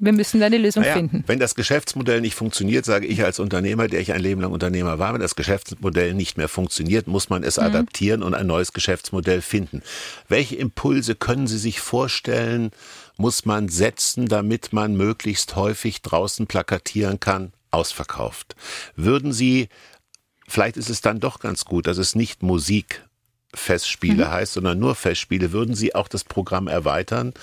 wir müssen eine Lösung naja, finden. Wenn das Geschäftsmodell nicht funktioniert, sage ich als Unternehmer, der ich ein Leben lang Unternehmer war, wenn das Geschäftsmodell nicht mehr funktioniert, muss man es mhm. adaptieren und ein neues Geschäftsmodell finden. Welche Impulse können Sie sich vorstellen, muss man setzen, damit man möglichst häufig draußen plakatieren kann, ausverkauft. Würden Sie, vielleicht ist es dann doch ganz gut, dass es nicht Musikfestspiele mhm. heißt, sondern nur Festspiele, würden Sie auch das Programm erweitern?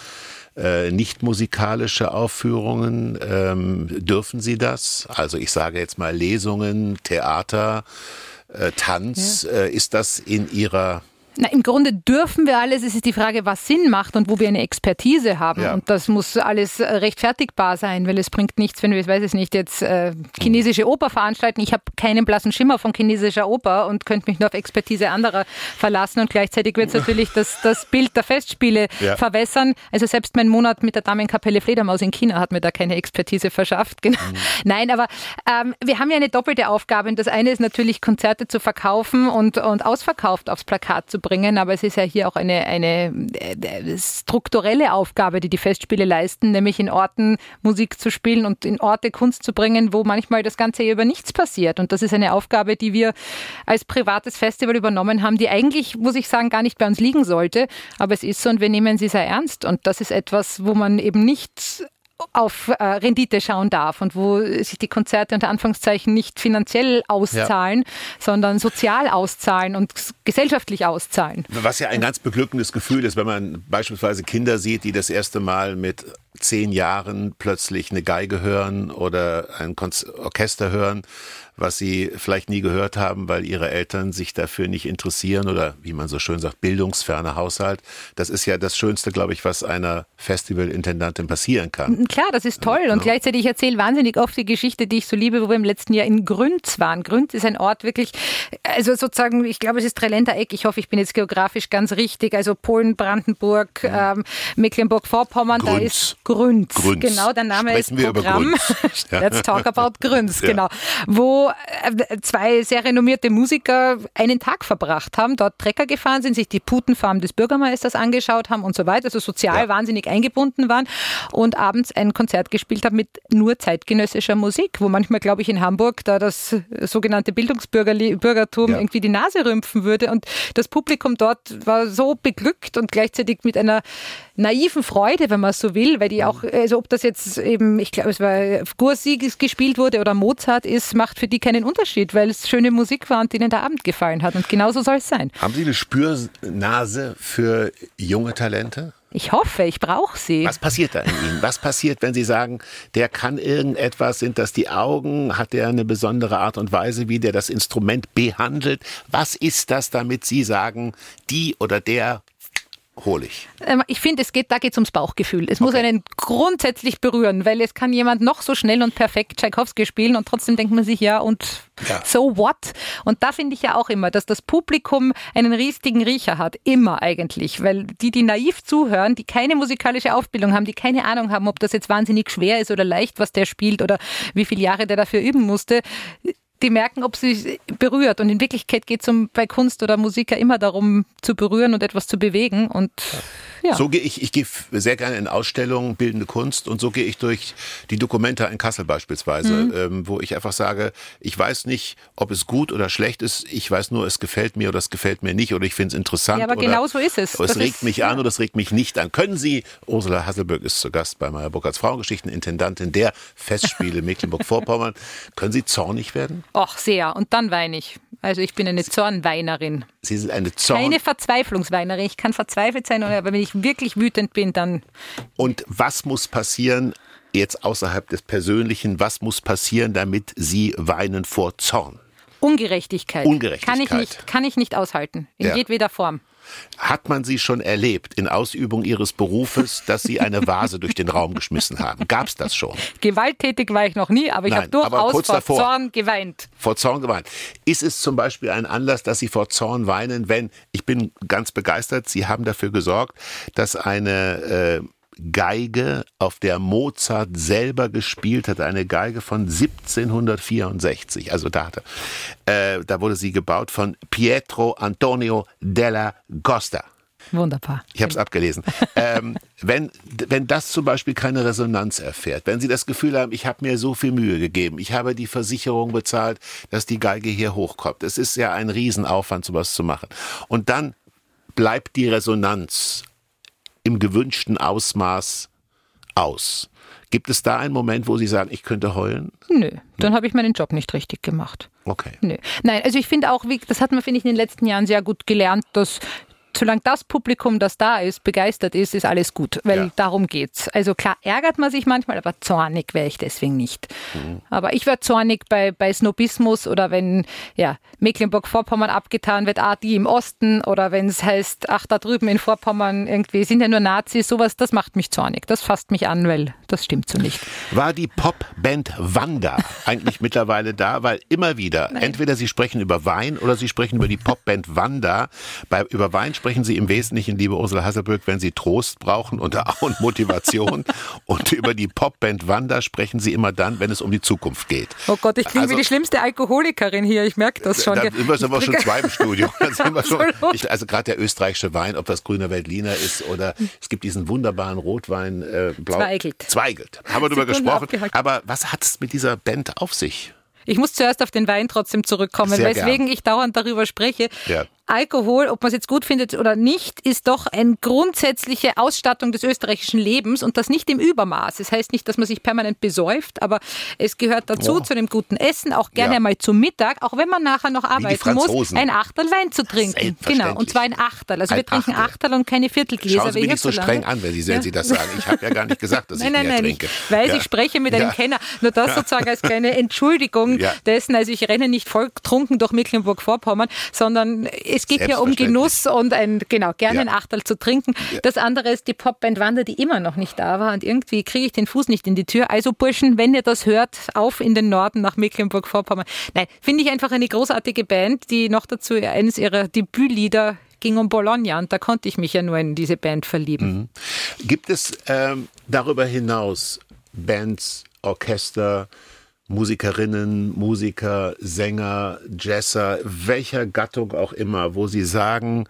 Äh, nicht musikalische Aufführungen, ähm, dürfen Sie das? Also ich sage jetzt mal Lesungen, Theater, äh, Tanz, ja. äh, ist das in Ihrer Na, Im Grunde dürfen wir alles. Es ist die Frage, was Sinn macht und wo wir eine Expertise haben. Ja. Und das muss alles äh, rechtfertigbar sein, weil es bringt nichts, wenn wir, ich weiß es nicht, jetzt äh, chinesische Oper veranstalten. Ich habe keinen blassen Schimmer von chinesischer Oper und könnte mich nur auf Expertise anderer verlassen. Und gleichzeitig wird es natürlich das, das Bild der Festspiele Ja. verwässern. Also selbst mein Monat mit der Damenkapelle Fledermaus in China hat mir da keine Expertise verschafft. Genau. Nein, aber ähm, wir haben ja eine doppelte Aufgabe. Und das eine ist natürlich, Konzerte zu verkaufen und, und ausverkauft aufs Plakat zu bringen. Aber es ist ja hier auch eine, eine äh, strukturelle Aufgabe, die die Festspiele leisten, nämlich in Orten Musik zu spielen und in Orte Kunst zu bringen, wo manchmal das ganze über nichts passiert. Und das ist eine Aufgabe, die wir als privates Festival übernommen haben, die eigentlich, muss ich sagen, gar nicht bei uns liegen sollte. Aber es ist so und wir nehmen sie sehr ernst. Und das ist etwas, wo man eben nicht auf äh, Rendite schauen darf und wo sich die Konzerte unter Anführungszeichen nicht finanziell auszahlen, sondern sozial auszahlen und gesellschaftlich auszahlen. Was ja ein ganz beglückendes Gefühl ist, wenn man beispielsweise Kinder sieht, die das erste Mal mit zehn Jahren plötzlich eine Geige hören oder ein Orchester hören, was sie vielleicht nie gehört haben, weil ihre Eltern sich dafür nicht interessieren oder wie man so schön sagt, bildungsferner Haushalt. Das ist ja das Schönste, glaube ich, was einer Festivalintendantin passieren kann. Klar, das ist toll. Und gleichzeitig ich erzähle wahnsinnig oft die Geschichte, die ich so liebe, wo wir im letzten Jahr in Grünz waren. Grünz ist ein Ort wirklich, also sozusagen, ich glaube, es ist Trailänder Eck. Ich hoffe, ich bin jetzt geografisch ganz richtig. Also Polen, Brandenburg, ähm, Mecklenburg-Vorpommern, da ist Grünz. Grünz. Genau, der Name Sprechen ist Programm. Let's talk about Grünz, Ja. genau. Wo äh, zwei sehr renommierte Musiker einen Tag verbracht haben, dort Trecker gefahren sind, sich die Putenfarm des Bürgermeisters angeschaut haben und so weiter, also sozial Ja. wahnsinnig eingebunden waren und abends ein Konzert gespielt haben mit nur zeitgenössischer Musik, wo manchmal, glaube ich, in Hamburg da das sogenannte Bildungsbürgertum Ja. irgendwie die Nase rümpfen würde und das Publikum dort war so beglückt und gleichzeitig mit einer naiven Freude, wenn man so will, weil die auch, also ob das jetzt eben, ich glaube, es war Gursi gespielt wurde oder Mozart ist, macht für die keinen Unterschied, weil es schöne Musik war und denen der Abend gefallen hat und genauso soll es sein. Haben Sie eine Spürnase für junge Talente? Ich hoffe, ich brauche sie. Was passiert da in Ihnen? Was passiert, wenn Sie sagen, der kann irgendetwas? Sind das die Augen? Hat der eine besondere Art und Weise, wie der das Instrument behandelt? Was ist das, damit Sie sagen, die oder der hole ich? Ähm, Ich finde, es geht, da geht es ums Bauchgefühl. Es muss einen grundsätzlich berühren, weil es kann jemand noch so schnell und perfekt Tchaikovsky spielen und trotzdem denkt man sich, ja, und Ja. so what? Und da finde ich ja auch immer, dass das Publikum einen riesigen Riecher hat. Immer eigentlich. Weil die, die naiv zuhören, die keine musikalische Aufbildung haben, die keine Ahnung haben, ob das jetzt wahnsinnig schwer ist oder leicht, was der spielt oder wie viele Jahre der dafür üben musste, die merken, ob sie berührt. Und in Wirklichkeit geht es um, bei Kunst oder Musik ja immer darum, zu berühren und etwas zu bewegen. Und ja. So gehe ich, ich gehe sehr gerne in Ausstellungen, bildende Kunst und so gehe ich durch die Dokumenta in Kassel beispielsweise, Mhm. ähm, wo ich einfach sage, ich weiß nicht, ob es gut oder schlecht ist, ich weiß nur, es gefällt mir oder es gefällt mir nicht oder ich finde es interessant. Ja, aber oder genau so ist es. Es Das regt ist- mich an oder es regt mich nicht an. Können Sie, Ursula Hasselberg ist zu Gast bei Meyer Burkhardts Frauengeschichten, Intendantin der Festspiele Mecklenburg-Vorpommern, können Sie zornig werden? Ach, sehr. Und dann weine ich. Also ich bin eine Zornweinerin. Sie sind eine Zorn... Keine Verzweiflungsweinerin. Ich kann verzweifelt sein, aber wenn ich wirklich wütend bin, dann Und was muss passieren, jetzt außerhalb des Persönlichen, was muss passieren, damit Sie weinen vor Zorn? Ungerechtigkeit. Ungerechtigkeit. Kann ich nicht, kann ich nicht aushalten. In Ja. jedweder Form. Hat man Sie schon erlebt in Ausübung Ihres Berufes, dass Sie eine Vase durch den Raum geschmissen haben? Gab's das schon? Gewalttätig war ich noch nie, aber ich habe durchaus vor davor. Zorn geweint. Vor Zorn geweint. Ist es zum Beispiel ein Anlass, dass Sie vor Zorn weinen, wenn, ich bin ganz begeistert, Sie haben dafür gesorgt, dass eine äh, Geige, auf der Mozart selber gespielt hat, eine Geige von 1764, also da, hatte, äh, da wurde sie gebaut von Pietro Antonio della Costa. Wunderbar. Ich habe es abgelesen. ähm, wenn, wenn das zum Beispiel keine Resonanz erfährt, wenn Sie das Gefühl haben, ich habe mir so viel Mühe gegeben, ich habe die Versicherung bezahlt, dass die Geige hier hochkommt. Es ist ja ein Riesenaufwand, sowas zu machen. Und dann bleibt die Resonanz im gewünschten Ausmaß aus. Gibt es da einen Moment, wo Sie sagen, ich könnte heulen? Nö, dann habe ich meinen Job nicht richtig gemacht. Okay. Nö. Nein, also ich finde auch, wie, das hat man, finde ich, in den letzten Jahren sehr gut gelernt, dass solange das Publikum, das da ist, begeistert ist, ist alles gut, weil Ja. darum geht's. Also klar ärgert man sich manchmal, aber zornig wäre ich deswegen nicht. Mhm. Aber ich wäre zornig bei, bei Snobismus oder wenn ja, Mecklenburg-Vorpommern abgetan wird, ah, die im Osten oder wenn es heißt, ach, da drüben in Vorpommern irgendwie sind ja nur Nazis, sowas, das macht mich zornig. Das fasst mich an, weil das stimmt so nicht. War die Popband Wanda eigentlich mittlerweile da? Weil immer wieder, entweder Sie sprechen über Wein oder Sie sprechen über die Popband Wanda. Bei, über Wein sprechen Sie im Wesentlichen, liebe Ursula Hasselböck, wenn Sie Trost brauchen und, und Motivation. und über die Popband Wanda sprechen Sie immer dann, wenn es um die Zukunft geht. Oh Gott, ich klinge Also- wie die schlimmste Alkoholikerin hier, ich merke das schon. Da sind wir aber schon zwei im Studio. Sind schon, ich, also gerade der österreichische Wein, ob das grüner Veltliner ist oder es gibt diesen wunderbaren Rotwein äh, Blau. Zweigelt. Zweigelt. Haben wir Sekunde gesprochen. abgehackt. Aber was hat es mit dieser Band auf sich? Ich muss zuerst auf den Wein trotzdem zurückkommen, Sehr weswegen ich dauernd darüber spreche. Ja. Alkohol, ob man es jetzt gut findet oder nicht, ist doch eine grundsätzliche Ausstattung des österreichischen Lebens und das nicht im Übermaß. Das heißt nicht, dass man sich permanent besäuft, aber es gehört dazu, Oh. zu dem guten Essen, auch gerne Ja. mal zum Mittag, auch wenn man nachher noch arbeiten muss, ein Achtel Wein zu trinken. Genau, und zwar ein Achtel. Also Ein wir trinken Achtel. Achtel und keine Viertelgläser. Schauen Sie mich nicht so streng an, wenn Sie, wenn Ja. Sie das sagen. Ich habe ja gar nicht gesagt, dass Nein, ich nein, mehr nein, trinke. ich weiß, ja. ich spreche mit einem. Kenner. Nur das sozusagen als kleine Entschuldigung dessen. Also ich renne nicht voll trunken durch Mecklenburg-Vorpommern, sondern es geht hier um. Genuss und ein, genau, gerne Ja. ein Achtel zu trinken. Das andere ist die Popband Wander, die immer noch nicht da war und irgendwie kriege ich den Fuß nicht in die Tür. Also Burschen, wenn ihr das hört, auf in den Norden nach Mecklenburg-Vorpommern. Nein, finde ich einfach eine großartige Band, die noch dazu eines ihrer Debütlieder ging um Bologna und da konnte ich mich ja nur in diese Band verlieben. Gibt es ähm, darüber hinaus Bands, Orchester, Musikerinnen, Musiker, Sänger, Jazzer, welcher Gattung auch immer, wo Sie sagen,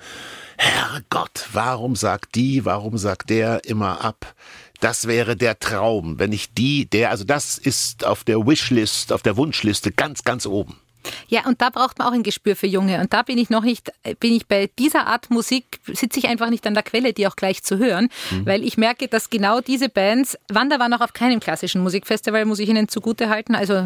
Herrgott, warum sagt die, warum sagt der immer ab? Das wäre der Traum, wenn ich die, der, also das ist auf der Wishlist, auf der Wunschliste ganz, ganz oben. Ja, und da braucht man auch ein Gespür für Junge. Und da bin ich noch nicht, bin ich bei dieser Art Musik, sitze ich einfach nicht an der Quelle, die auch gleich zu hören, Mhm. weil ich merke, dass genau diese Bands, Wanda war noch auf keinem klassischen Musikfestival, muss ich Ihnen zugute halten. Also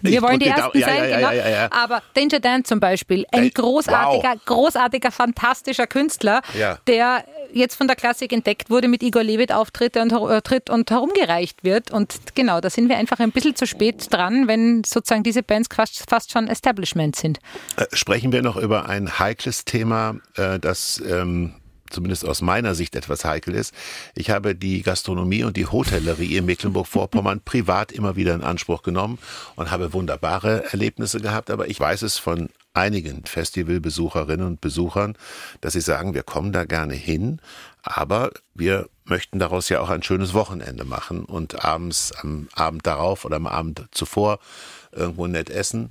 wir Ich wollen die Ersten ja, sein, ja, ja, genau. ja. Aber Danger Dan zum Beispiel, ein großartiger, großartiger, fantastischer Künstler, der jetzt von der Klassik entdeckt wurde, mit Igor Levit auftritt und, äh, tritt und herumgereicht wird. Und genau, da sind wir einfach ein bisschen zu spät dran, wenn sozusagen diese Bands fast, fast schon Establishment sind. Äh, Sprechen wir noch über ein heikles Thema, äh, das ähm, zumindest aus meiner Sicht etwas heikel ist. Ich habe die Gastronomie und die Hotellerie in Mecklenburg-Vorpommern privat immer wieder in Anspruch genommen und habe wunderbare Erlebnisse gehabt, aber ich weiß es von einigen Festivalbesucherinnen und Besuchern, dass sie sagen, wir kommen da gerne hin, aber wir möchten daraus ja auch ein schönes Wochenende machen und abends am Abend darauf oder am Abend zuvor irgendwo nett essen.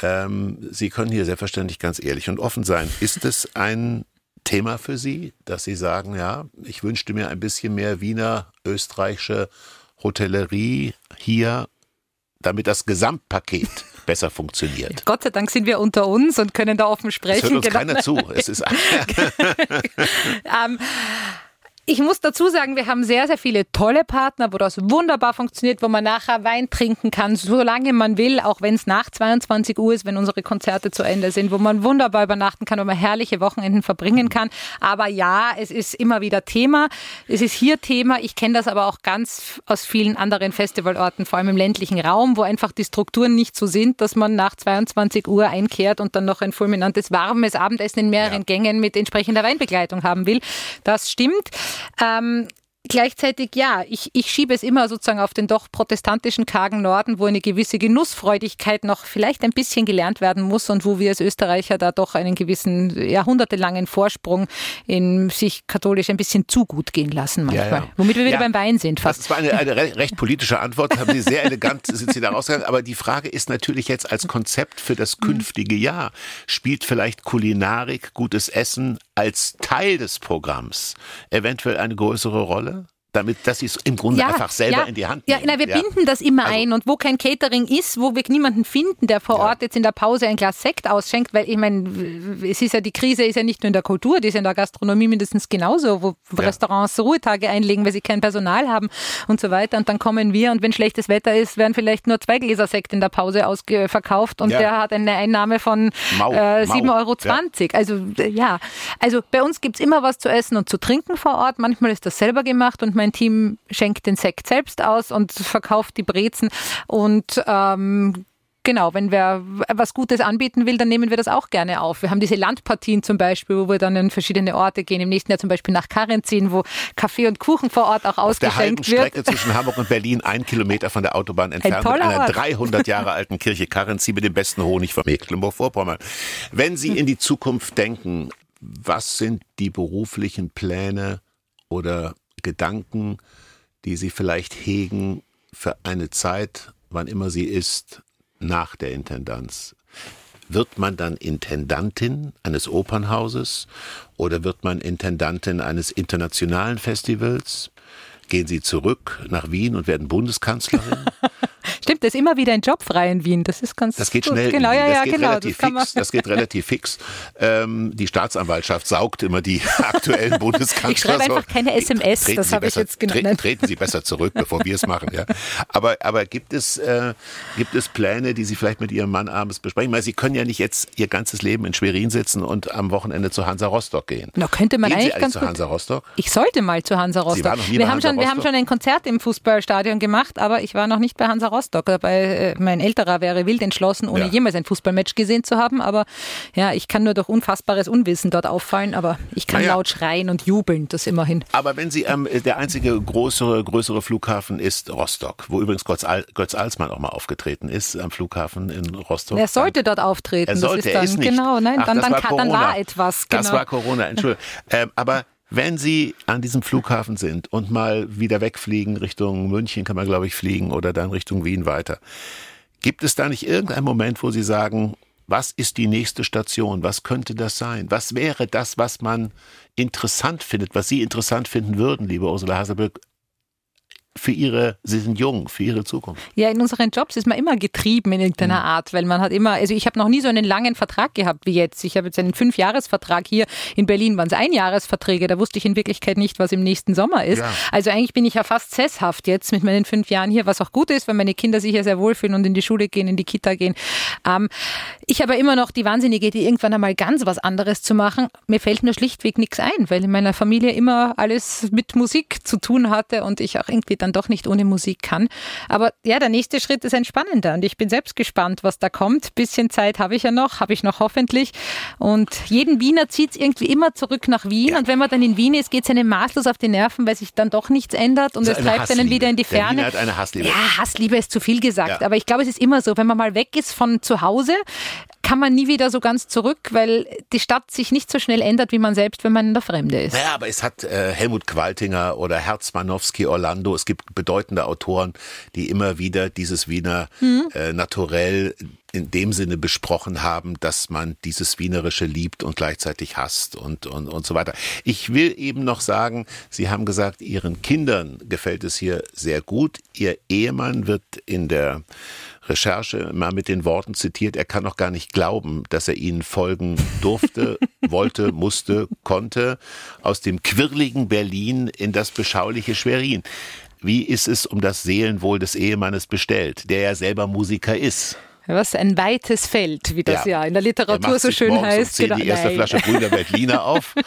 Ähm, Sie können hier selbstverständlich ganz ehrlich und offen sein. Ist es ein Thema für Sie, dass Sie sagen, ja, ich wünschte mir ein bisschen mehr Wiener, österreichische Hotellerie hier, damit das Gesamtpaket besser funktioniert? Gott sei Dank sind wir unter uns und können da offen Es sprechen. hört uns Genau. keiner zu. Es ist Ähm, ich muss dazu sagen, wir haben sehr, sehr viele tolle Partner, wo das wunderbar funktioniert, wo man nachher Wein trinken kann, solange man will, auch wenn es nach 22 Uhr ist, wenn unsere Konzerte zu Ende sind, wo man wunderbar übernachten kann, wo man herrliche Wochenenden verbringen kann. Aber ja, es ist immer wieder Thema. Es ist hier Thema. Ich kenne das aber auch ganz aus vielen anderen Festivalorten, vor allem im ländlichen Raum, wo einfach die Strukturen nicht so sind, dass man nach 22 Uhr einkehrt und dann noch ein fulminantes, warmes Abendessen in mehreren Ja. Gängen mit entsprechender Weinbegleitung haben will. Das stimmt. Ähm, Gleichzeitig ja, ich, ich schiebe es immer sozusagen auf den doch protestantischen kargen Norden, wo eine gewisse Genussfreudigkeit noch vielleicht ein bisschen gelernt werden muss und wo wir als Österreicher da doch einen gewissen jahrhundertelangen Vorsprung in sich katholisch ein bisschen zu gut gehen lassen manchmal. Ja, ja. Womit wir wieder Ja. beim Wein sind fast. Das war eine, eine re- recht politische Antwort, haben Sie sehr elegant, sind Sie da rausgegangen. Aber die Frage ist natürlich jetzt als Konzept für das künftige Jahr, spielt vielleicht Kulinarik, gutes Essen als Teil des Programms eventuell eine größere Rolle? Damit, dass sie es im Grunde Ja, einfach selber ja, in die Hand Ja, nehmen. na, wir binden das immer Also- ein und wo kein Catering ist, wo wir niemanden finden, der vor Ja. Ort jetzt in der Pause ein Glas Sekt ausschenkt, weil ich meine, es ist ja die Krise ist ja nicht nur in der Kultur, die ist ja in der Gastronomie mindestens genauso, wo Ja. Restaurants Ruhetage einlegen, weil sie kein Personal haben und so weiter und dann kommen wir und wenn schlechtes Wetter ist, werden vielleicht nur zwei Gläser Sekt in der Pause ausverkauft und Ja. der hat eine Einnahme von Mau, äh, mau. 7,20 Euro. Also äh, ja, also bei uns gibt's immer was zu essen und zu trinken vor Ort. Manchmal ist das selber gemacht und mein Team schenkt den Sekt selbst aus und verkauft die Brezen. Und ähm, genau, wenn wer was Gutes anbieten will, dann nehmen wir das auch gerne auf. Wir haben diese Landpartien zum Beispiel, wo wir dann in verschiedene Orte gehen. Im nächsten Jahr zum Beispiel nach Karren ziehen, wo Kaffee und Kuchen vor Ort auch Auf der halben ausgeschenkt wird. Strecke zwischen Hamburg und Berlin, ein Kilometer von der Autobahn entfernt, mit toller einer Ort. 300 Jahre alten Kirche Karrenzie mit dem besten Honig von Mecklenburg-Vorpommern. Wenn Sie in die Zukunft denken, was sind die beruflichen Pläne oder Gedanken, die Sie vielleicht hegen für eine Zeit, wann immer sie ist, nach der Intendanz? Wird man dann Intendantin eines Opernhauses oder wird man Intendantin eines internationalen Festivals? Gehen Sie zurück nach Wien und werden Bundeskanzlerin? Stimmt, das ist immer wieder ein Job frei in Wien. Das ist ganz Das geht gut. schnell. Genau, ja, das ja, geht genau. relativ das fix. Das geht relativ fix. Ähm, die Staatsanwaltschaft saugt immer die aktuellen Bundeskanzler. Ich schreibe einfach keine SMS, Treten das Sie habe ich jetzt genannt. Treten, treten Sie besser zurück, bevor wir es machen. Ja. Aber, aber gibt, es, äh, gibt es Pläne, die Sie vielleicht mit Ihrem Mann abends besprechen? Weil Sie können ja nicht jetzt Ihr ganzes Leben in Schwerin sitzen und am Wochenende zu Hansa Rostock gehen. Na, könnte man Gehen Sie eigentlich eigentlich ganz zu. Hansa Rostock? Ich sollte mal zu Hansa Rostock. waren noch nie wir, bei haben Hansa schon, wir haben Rostock? schon ein Konzert im Fußballstadion gemacht, aber ich war noch nicht bei Hansa Rostock. Dabei, äh, mein älterer wäre wild entschlossen, ohne Ja. jemals ein Fußballmatch gesehen zu haben. Aber ja, ich kann nur durch unfassbares Unwissen dort auffallen, aber ich kann Naja. laut schreien und jubeln, das immerhin. Aber wenn Sie, ähm, der einzige größere, größere Flughafen ist Rostock, wo übrigens Götz, Al Götz Alsmann auch mal aufgetreten ist, am Flughafen in Rostock. Er sollte dort auftreten. Er sollte, das ist er dann, ist nicht. Genau, nein, Ach, dann, dann, war dann war etwas. Genau. Das war Corona, Entschuldigung. ähm, aber wenn Sie an diesem Flughafen sind und mal wieder wegfliegen Richtung München, kann man glaube ich fliegen oder dann Richtung Wien weiter, gibt es da nicht irgendeinen Moment, wo Sie sagen, was ist die nächste Station? Was könnte das sein? Was wäre das, was man interessant findet, was Sie interessant finden würden, liebe Ursula Haselböck, für Ihre, Sie sind jung, für Ihre Zukunft? Ja, in unseren Jobs ist man immer getrieben in irgendeiner Art, weil man hat immer, also ich habe noch nie so einen langen Vertrag gehabt wie jetzt. Ich habe jetzt einen Fünfjahresvertrag hier. In Berlin waren es Einjahresverträge, da wusste ich in Wirklichkeit nicht, was im nächsten Sommer ist. Ja. Also eigentlich bin ich ja fast sesshaft jetzt mit meinen fünf Jahren hier, was auch gut ist, weil meine Kinder sich ja sehr wohlfühlen und in die Schule gehen, in die Kita gehen. Ähm, ich habe immer noch die Wahnsinnige Idee, irgendwann einmal ganz was anderes zu machen. Mir fällt nur schlichtweg nichts ein, weil in meiner Familie immer alles mit Musik zu tun hatte und ich auch irgendwie dann doch nicht ohne Musik kann. Aber ja, der nächste Schritt ist ein spannender und ich bin selbst gespannt, was da kommt. Bisschen Zeit habe ich ja noch, habe ich noch hoffentlich. Und jeden Wiener zieht es irgendwie immer zurück nach Wien. Und wenn man dann in Wien ist, geht es einem maßlos auf die Nerven, weil sich dann doch nichts ändert und es treibt einen wieder in die Der Ferne. Wiener hat eine Hassliebe. Ja, Hassliebe ist zu viel gesagt. Ja. Aber ich glaube, es ist immer so, wenn man mal weg ist von zu Hause, kann man nie wieder so ganz zurück, weil die Stadt sich nicht so schnell ändert, wie man selbst, wenn man in der Fremde ist. Naja, aber es hat äh, Helmut Qualtinger oder Herzmanowski Orlando, es gibt bedeutende Autoren, die immer wieder dieses Wiener äh, Naturell in dem Sinne besprochen haben, dass man dieses Wienerische liebt und gleichzeitig hasst und, und, und so weiter. Ich will eben noch sagen, Sie haben gesagt, Ihren Kindern gefällt es hier sehr gut. Ihr Ehemann wird in der Recherche mal mit den Worten zitiert, er kann noch gar nicht glauben, dass er ihnen folgen durfte, wollte, musste, konnte, aus dem quirligen Berlin in das beschauliche Schwerin. Wie ist es um das Seelenwohl des Ehemannes bestellt, der ja selber Musiker ist? Was ein weites Feld, wie das ja, in der Er Literatur so schön heißt. Um 10 Genau. die erste Nein. Flasche Brüder Berliner auf.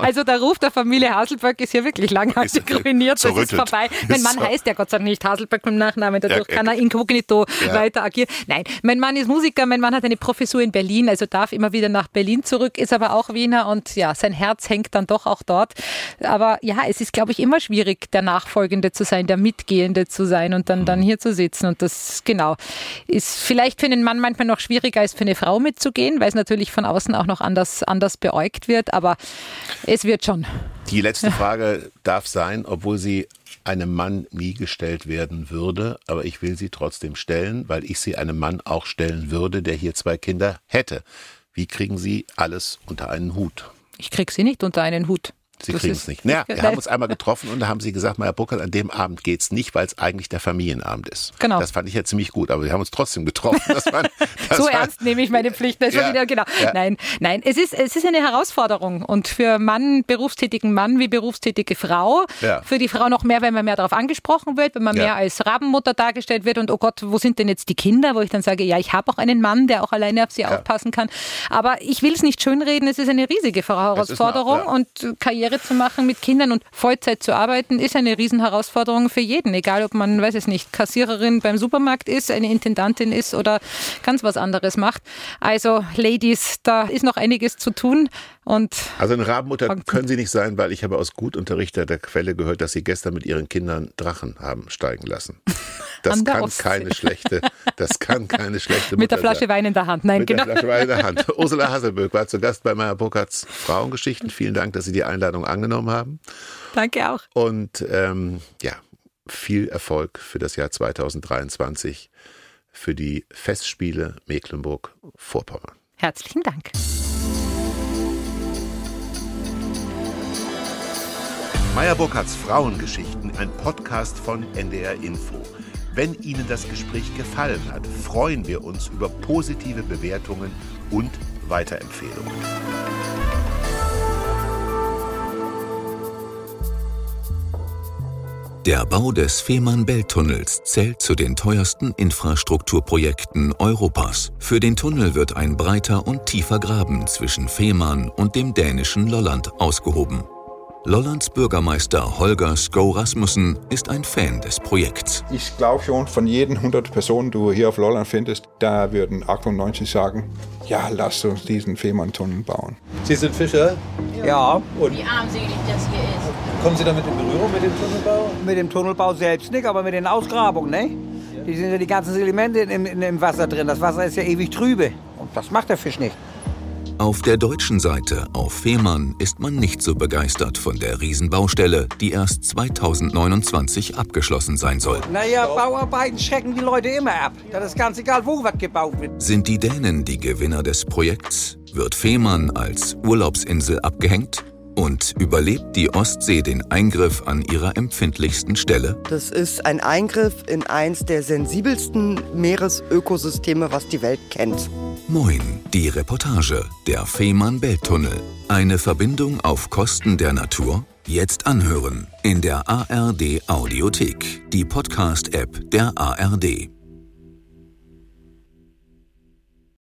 Also der Ruf der Familie Haselböck ist hier wirklich langhaftig Ist ruiniert. Das ist vorbei. Mein Mann heißt ja Gott sei Dank nicht Haselböck mit dem Nachnamen, dadurch Ja, kann er inkognito Ja. weiter agieren. Nein, mein Mann ist Musiker, mein Mann hat eine Professur in Berlin, also darf immer wieder nach Berlin zurück, ist aber auch Wiener und ja, sein Herz hängt dann doch auch dort. Aber ja, es ist, glaube ich, immer schwierig, der Nachfolgende zu sein, der Mitgehende zu sein und dann, dann hier zu sitzen. Und das, genau, ist vielleicht für einen Mann manchmal noch schwieriger als für eine Frau mitzugehen, weil es natürlich von außen auch noch anders, anders beäugt wird, aber es wird schon. Die letzte Frage darf sein, obwohl sie einem Mann nie gestellt werden würde, aber ich will sie trotzdem stellen, weil ich sie einem Mann auch stellen würde, der hier zwei Kinder hätte. Wie kriegen Sie alles unter einen Hut? Ich krieg sie nicht unter einen Hut. Sie kriegen es nicht. Naja, wir haben uns einmal getroffen und da haben Sie gesagt, Herr Burkhardt, an dem Abend geht's nicht, weil es eigentlich der Familienabend ist. Genau. Das fand ich ja ziemlich gut, aber wir haben uns trotzdem getroffen. Das war, das so war, ernst nehme ich meine Pflicht. Ja, wieder, genau. ja. Nein, nein, es ist, es ist eine Herausforderung. Und für Mann, berufstätigen Mann wie berufstätige Frau, Ja. für die Frau noch mehr, wenn man mehr darauf angesprochen wird, wenn man mehr als Rabenmutter dargestellt wird und oh Gott, wo sind denn jetzt die Kinder? Wo ich dann sage, ja, ich habe auch einen Mann, der auch alleine auf sie aufpassen kann. Aber ich will es nicht schönreden, es ist eine riesige Herausforderung ja. und Karriere zu machen mit Kindern und Vollzeit zu arbeiten, ist eine Riesenherausforderung für jeden. Egal, ob man, weiß es nicht, Kassiererin beim Supermarkt ist, eine Intendantin ist oder ganz was anderes macht. Also, Ladies, da ist noch einiges zu tun und Also eine Rabenmutter können Sie nicht sein, weil ich habe aus gut unterrichteter Quelle gehört, dass Sie gestern mit Ihren Kindern Drachen haben steigen lassen. Das kann Ostsee. keine schlechte, das kann keine schlechte mit der Mutter Flasche sein. Wein in der Hand. Nein, Mit genau. der Flasche Wein in der Hand. Ursula Hasselböck war zu Gast bei Meyer Burkhardts Frauengeschichten. Vielen Dank, dass Sie die Einladung angenommen haben. Danke auch. Und ähm, ja, viel Erfolg für das Jahr 2023 für die Festspiele Mecklenburg-Vorpommern. Herzlichen Dank. Meyer Burkhardts Frauengeschichten, ein Podcast von NDR Info. Wenn Ihnen das Gespräch gefallen hat, freuen wir uns über positive Bewertungen und Weiterempfehlungen. Der Bau des Fehmarn-Belt-Tunnels zählt zu den teuersten Infrastrukturprojekten Europas. Für den Tunnel wird ein breiter und tiefer Graben zwischen Fehmarn und dem dänischen Lolland ausgehoben. Lollands Bürgermeister Holger Sko Rasmussen ist ein Fan des Projekts. Ich glaube schon, von jeden 100 Personen, die du hier auf Lolland findest, da würden 98 sagen, ja, lass uns diesen Fehmarntunnel bauen. Sie sind Fischer. Ja, Und wie armselig das hier ist. kommen Sie damit in Berührung mit dem Tunnelbau? mit dem Tunnelbau selbst nicht, aber mit den Ausgrabungen, ne? Die sind ja die ganzen Sedimente im, im, im Wasser drin. Das Wasser ist ja ewig trübe. Und das macht der Fisch nicht. Auf der deutschen Seite, auf Fehmarn, ist man nicht so begeistert von der Riesenbaustelle, die erst 2029 abgeschlossen sein soll. Naja, Bauarbeiten schrecken die Leute immer ab. Das ist ganz egal, wo was gebaut wird. Sind die Dänen die Gewinner des Projekts? Wird Fehmarn als Urlaubsinsel abgehängt? Und überlebt die Ostsee den Eingriff an ihrer empfindlichsten Stelle? Das ist ein Eingriff in eins der sensibelsten Meeresökosysteme, was die Welt kennt. Moin, die Reportage, der Fehmarn-Belt-Tunnel. Eine Verbindung auf Kosten der Natur? Jetzt anhören in der ARD Audiothek, die Podcast-App der ARD.